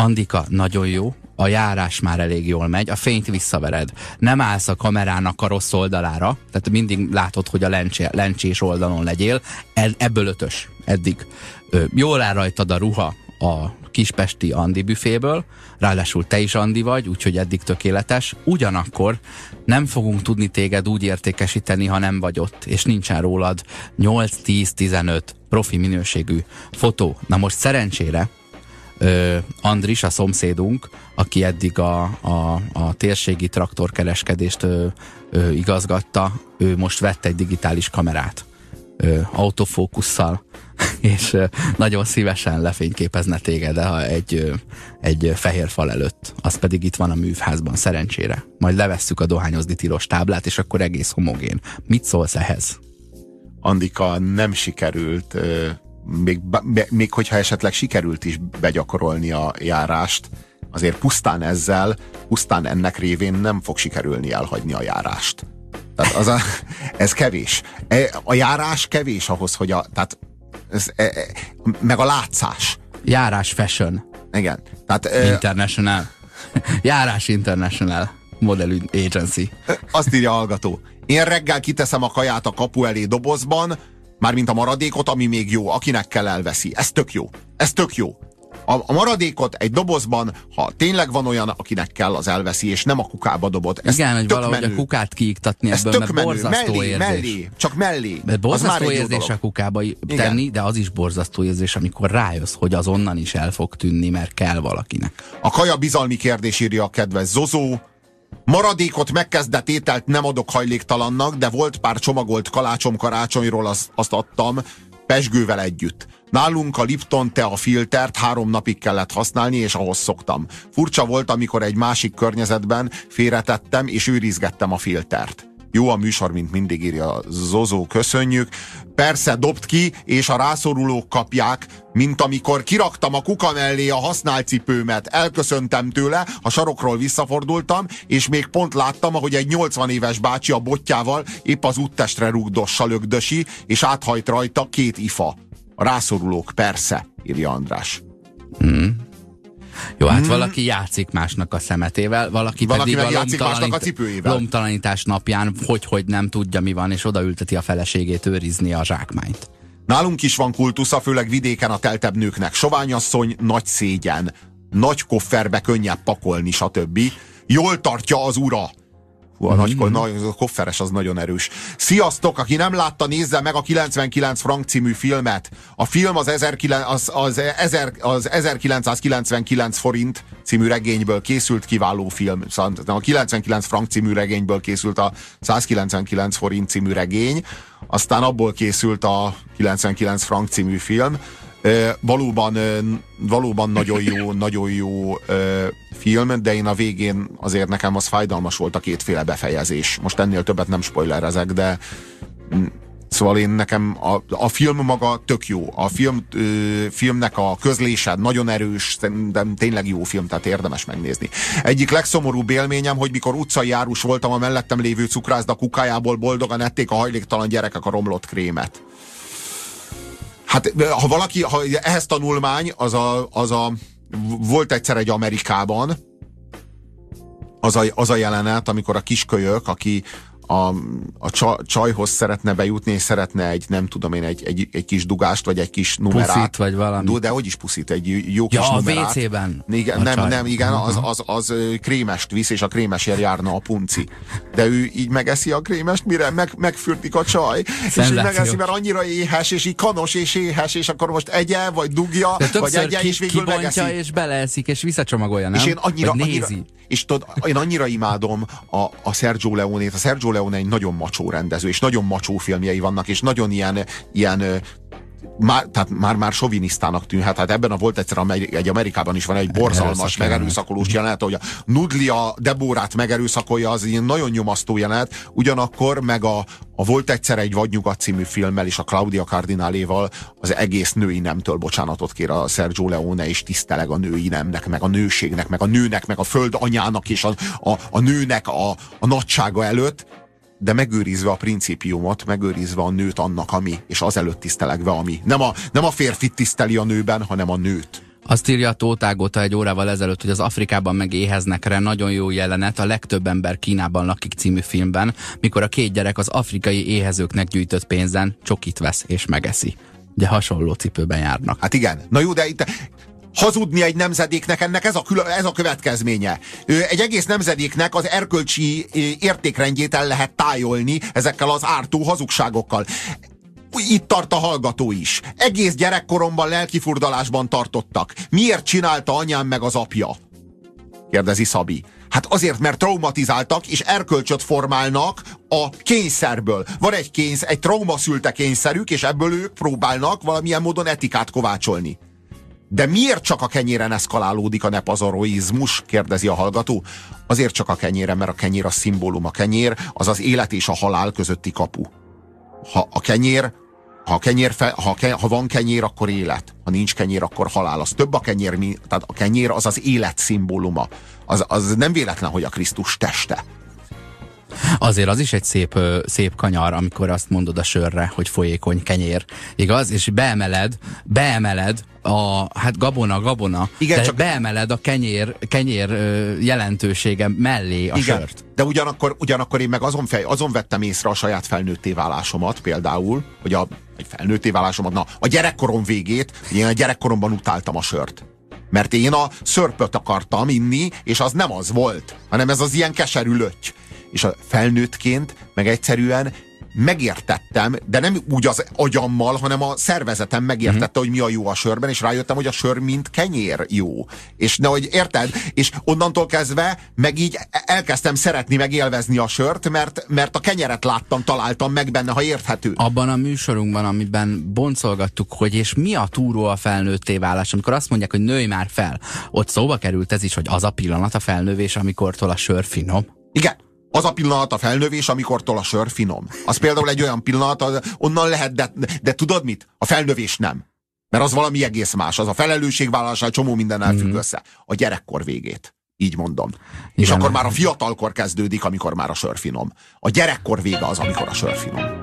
Andika nagyon jó, a járás már elég jól megy, a fényt visszavered. Nem állsz a kamerának a rossz oldalára, tehát mindig látod, hogy a lencsé, lencsés oldalon legyél. E, ebből ötös eddig. Jól áll rajtad a ruha a kispesti Andi büféből, ráadásul te is Andi vagy, úgyhogy eddig tökéletes. Ugyanakkor nem fogunk tudni téged úgy értékesíteni, ha nem vagy ott, és nincsen rólad 8-10-15 profi minőségű fotó. Na most szerencsére ö, Andris, a szomszédunk, aki eddig a, a, a térségi traktorkereskedést ö, ö, igazgatta, ő most vett egy digitális kamerát ö, autofókusszal, és ö, nagyon szívesen lefényképezne téged a, egy, ö, egy fehér fal előtt. Az pedig itt van a művházban, szerencsére. Majd levesszük a dohányozni tilos táblát, és akkor egész homogén. Mit szólsz ehhez? Andika nem sikerült, még, még hogyha esetleg sikerült is begyakorolni a járást, azért pusztán ezzel, pusztán ennek révén nem fog sikerülni elhagyni a járást. Tehát az a, ez kevés. E, a járás kevés ahhoz, hogy a, tehát ez, e, e, meg a látszás. Járás fashion. Igen. Tehát, International. Járás International Model Agency. Azt írja a hallgató. Én reggel kiteszem a kaját a kapu elé dobozban, mármint a maradékot, ami még jó, akinek kell elveszi. Ez tök jó. Ez tök jó. A, a maradékot egy dobozban, ha tényleg van olyan, akinek kell, az elveszi, és nem a kukába dobod. Ez Igen, hogy valahogy menő. a kukát kiiktatni ez ebből, tök mert menő. borzasztó mellé, érzés. Mellé, csak mellé. Mert borzasztó az érzés a kukába tenni, Igen. de az is borzasztó érzés, amikor rájössz, hogy azonnan is el fog tűnni, mert kell valakinek. A kaja bizalmi kérdés írja a kedves Zozó. Maradékot megkezdett ételt nem adok hajléktalannak, de volt pár csomagolt kalácsom karácsonyról, azt, azt adtam, pesgővel együtt. Nálunk a Lipton te a filtert három napig kellett használni, és ahhoz szoktam. Furcsa volt, amikor egy másik környezetben félretettem, és őrizgettem a filtert. Jó a műsor, mint mindig írja Zozó, köszönjük. Persze dobt ki, és a rászorulók kapják, mint amikor kiraktam a kuka mellé a használt cipőmet, elköszöntem tőle, a sarokról visszafordultam, és még pont láttam, ahogy egy 80 éves bácsi a botjával épp az úttestre rúgdossa lögdösi, és áthajt rajta két ifa. A rászorulók, persze, írja András. Hmm. Jó, hát hmm. valaki játszik másnak a szemetével, valaki, valaki pedig a, lomtalanít, a cipőjével. lomtalanítás napján hogy-hogy nem tudja mi van, és odaülteti a feleségét őrizni a zsákmányt. Nálunk is van kultusza, főleg vidéken a teltebb nőknek. Soványasszony, nagy szégyen, nagy kofferbe könnyebb pakolni, stb. Jól tartja az ura. Hú, a, mm-hmm. nagy, a kofferes az nagyon erős. Sziasztok, aki nem látta, nézze meg a 99 frank című filmet. A film az, 19, az, az, ezer, az 1999 forint című regényből készült kiváló film. Szóval a 99 frank című regényből készült a 199 forint című regény, aztán abból készült a 99 frank című film valóban, valóban nagyon jó, nagyon jó film, de én a végén azért nekem az fájdalmas volt a kétféle befejezés. Most ennél többet nem spoilerezek, de mm, Szóval én nekem a, a film maga tök jó. A film, ö, filmnek a közlése nagyon erős, de tényleg jó film, tehát érdemes megnézni. Egyik legszomorúbb élményem, hogy mikor utcai járus voltam, a mellettem lévő cukrászda kukájából boldogan ették a hajléktalan gyerekek a romlott krémet. Hát ha valaki, ha ehhez tanulmány, az a, az a volt egyszer egy Amerikában, az a, az a jelenet, amikor a kiskölyök, aki a, a csajhoz szeretne bejutni, és szeretne egy, nem tudom én, egy, egy, egy kis dugást, vagy egy kis numerát. Puszit, vagy valami. De hogy is puszit, egy jó kis ja, numerát. a WC-ben. Igen, nem, nem, igen, az, az, az, az krémest visz, és a krémesért járna a punci. De ő így megeszi a krémest, mire meg, megfürtik a csaj, és így megeszi, mert annyira éhes, és így kanos és éhes, és akkor most egye, vagy dugja, vagy egye, és végül megeszi. és beleeszik, és visszacsomagolja, nem? És én annyira, annyira, és tudod, én annyira imádom a, a Sergio Leone-t. A Sergio Leone egy nagyon macsó rendező, és nagyon macsó filmjei vannak, és nagyon ilyen, ilyen már, tehát már, már sovinisztának tűnhet. Hát ebben a volt egyszer egy Amerikában is van egy borzalmas, megerőszakolós jelenet, hogy a Nudlia Deborát megerőszakolja, az ilyen nagyon nyomasztó jelenet, ugyanakkor meg a, a Volt egyszer egy Vadnyugat című filmmel és a Claudia Cardináléval az egész női nemtől bocsánatot kér a Sergio Leone, és tiszteleg a női nemnek, meg a nőségnek, meg a nőnek, meg a föld anyának és a, a, a nőnek a, a nagysága előtt, de megőrizve a principiumot, megőrizve a nőt annak, ami, és azelőtt tisztelegve, ami. Nem a, nem a férfit tiszteli a nőben, hanem a nőt. Azt írja a Tótágóta egy órával ezelőtt, hogy az Afrikában meg éheznekre nagyon jó jelenet a legtöbb ember Kínában lakik című filmben, mikor a két gyerek az afrikai éhezőknek gyűjtött pénzen csokit vesz és megeszi. Ugye hasonló cipőben járnak. Hát igen. Na jó, de itt hazudni egy nemzedéknek, ennek ez a, ez a következménye. Egy egész nemzedéknek az erkölcsi értékrendjét el lehet tájolni ezekkel az ártó hazugságokkal. Itt tart a hallgató is. Egész gyerekkoromban lelkifurdalásban tartottak. Miért csinálta anyám meg az apja? Kérdezi Szabi. Hát azért, mert traumatizáltak és erkölcsöt formálnak a kényszerből. Van egy kényszer, egy trauma szülte kényszerük, és ebből ők próbálnak valamilyen módon etikát kovácsolni. De miért csak a kenyéren eszkalálódik a nepazaroizmus? kérdezi a hallgató. Azért csak a kenyéren, mert a kenyér a szimbólum. A kenyér az az élet és a halál közötti kapu. Ha a kenyér, ha, a kenyér fe, ha, ke, ha van kenyér, akkor élet. Ha nincs kenyér, akkor halál. Az több a kenyér, tehát a kenyér az az élet szimbóluma. Az, az nem véletlen, hogy a Krisztus teste. Azért az is egy szép, szép kanyar, amikor azt mondod a sörre, hogy folyékony kenyér. Igaz? És beemeled, beemeled a, hát gabona, gabona, Igen, de csak... beemeled a kenyér, kenyér jelentősége mellé a Igen, sört. De ugyanakkor, ugyanakkor én meg azon, fej, azon vettem észre a saját felnőtté válásomat például, hogy a egy felnőtté válásomat, na, a gyerekkorom végét, én a gyerekkoromban utáltam a sört. Mert én a szörpöt akartam inni, és az nem az volt, hanem ez az ilyen keserű löty és a felnőttként meg egyszerűen megértettem, de nem úgy az agyammal, hanem a szervezetem megértette, mm-hmm. hogy mi a jó a sörben, és rájöttem, hogy a sör mint kenyér jó. És nehogy érted? És onnantól kezdve meg így elkezdtem szeretni, megélvezni a sört, mert, mert a kenyeret láttam, találtam meg benne, ha érthető. Abban a műsorunkban, amiben boncolgattuk, hogy és mi a túró a felnőtté válás, amikor azt mondják, hogy nőj már fel, ott szóba került ez is, hogy az a pillanat a felnővés, amikortól a sör finom. Igen, az a pillanat a felnövés, amikor a sör finom. Az például egy olyan pillanat, onnan lehet, de, de tudod mit? A felnövés nem. Mert az valami egész más. Az a felelősségvállalás, egy csomó minden elfügg mm-hmm. össze. A gyerekkor végét. Így mondom. Igen. És akkor már a fiatalkor kezdődik, amikor már a sör finom. A gyerekkor vége az, amikor a sör finom.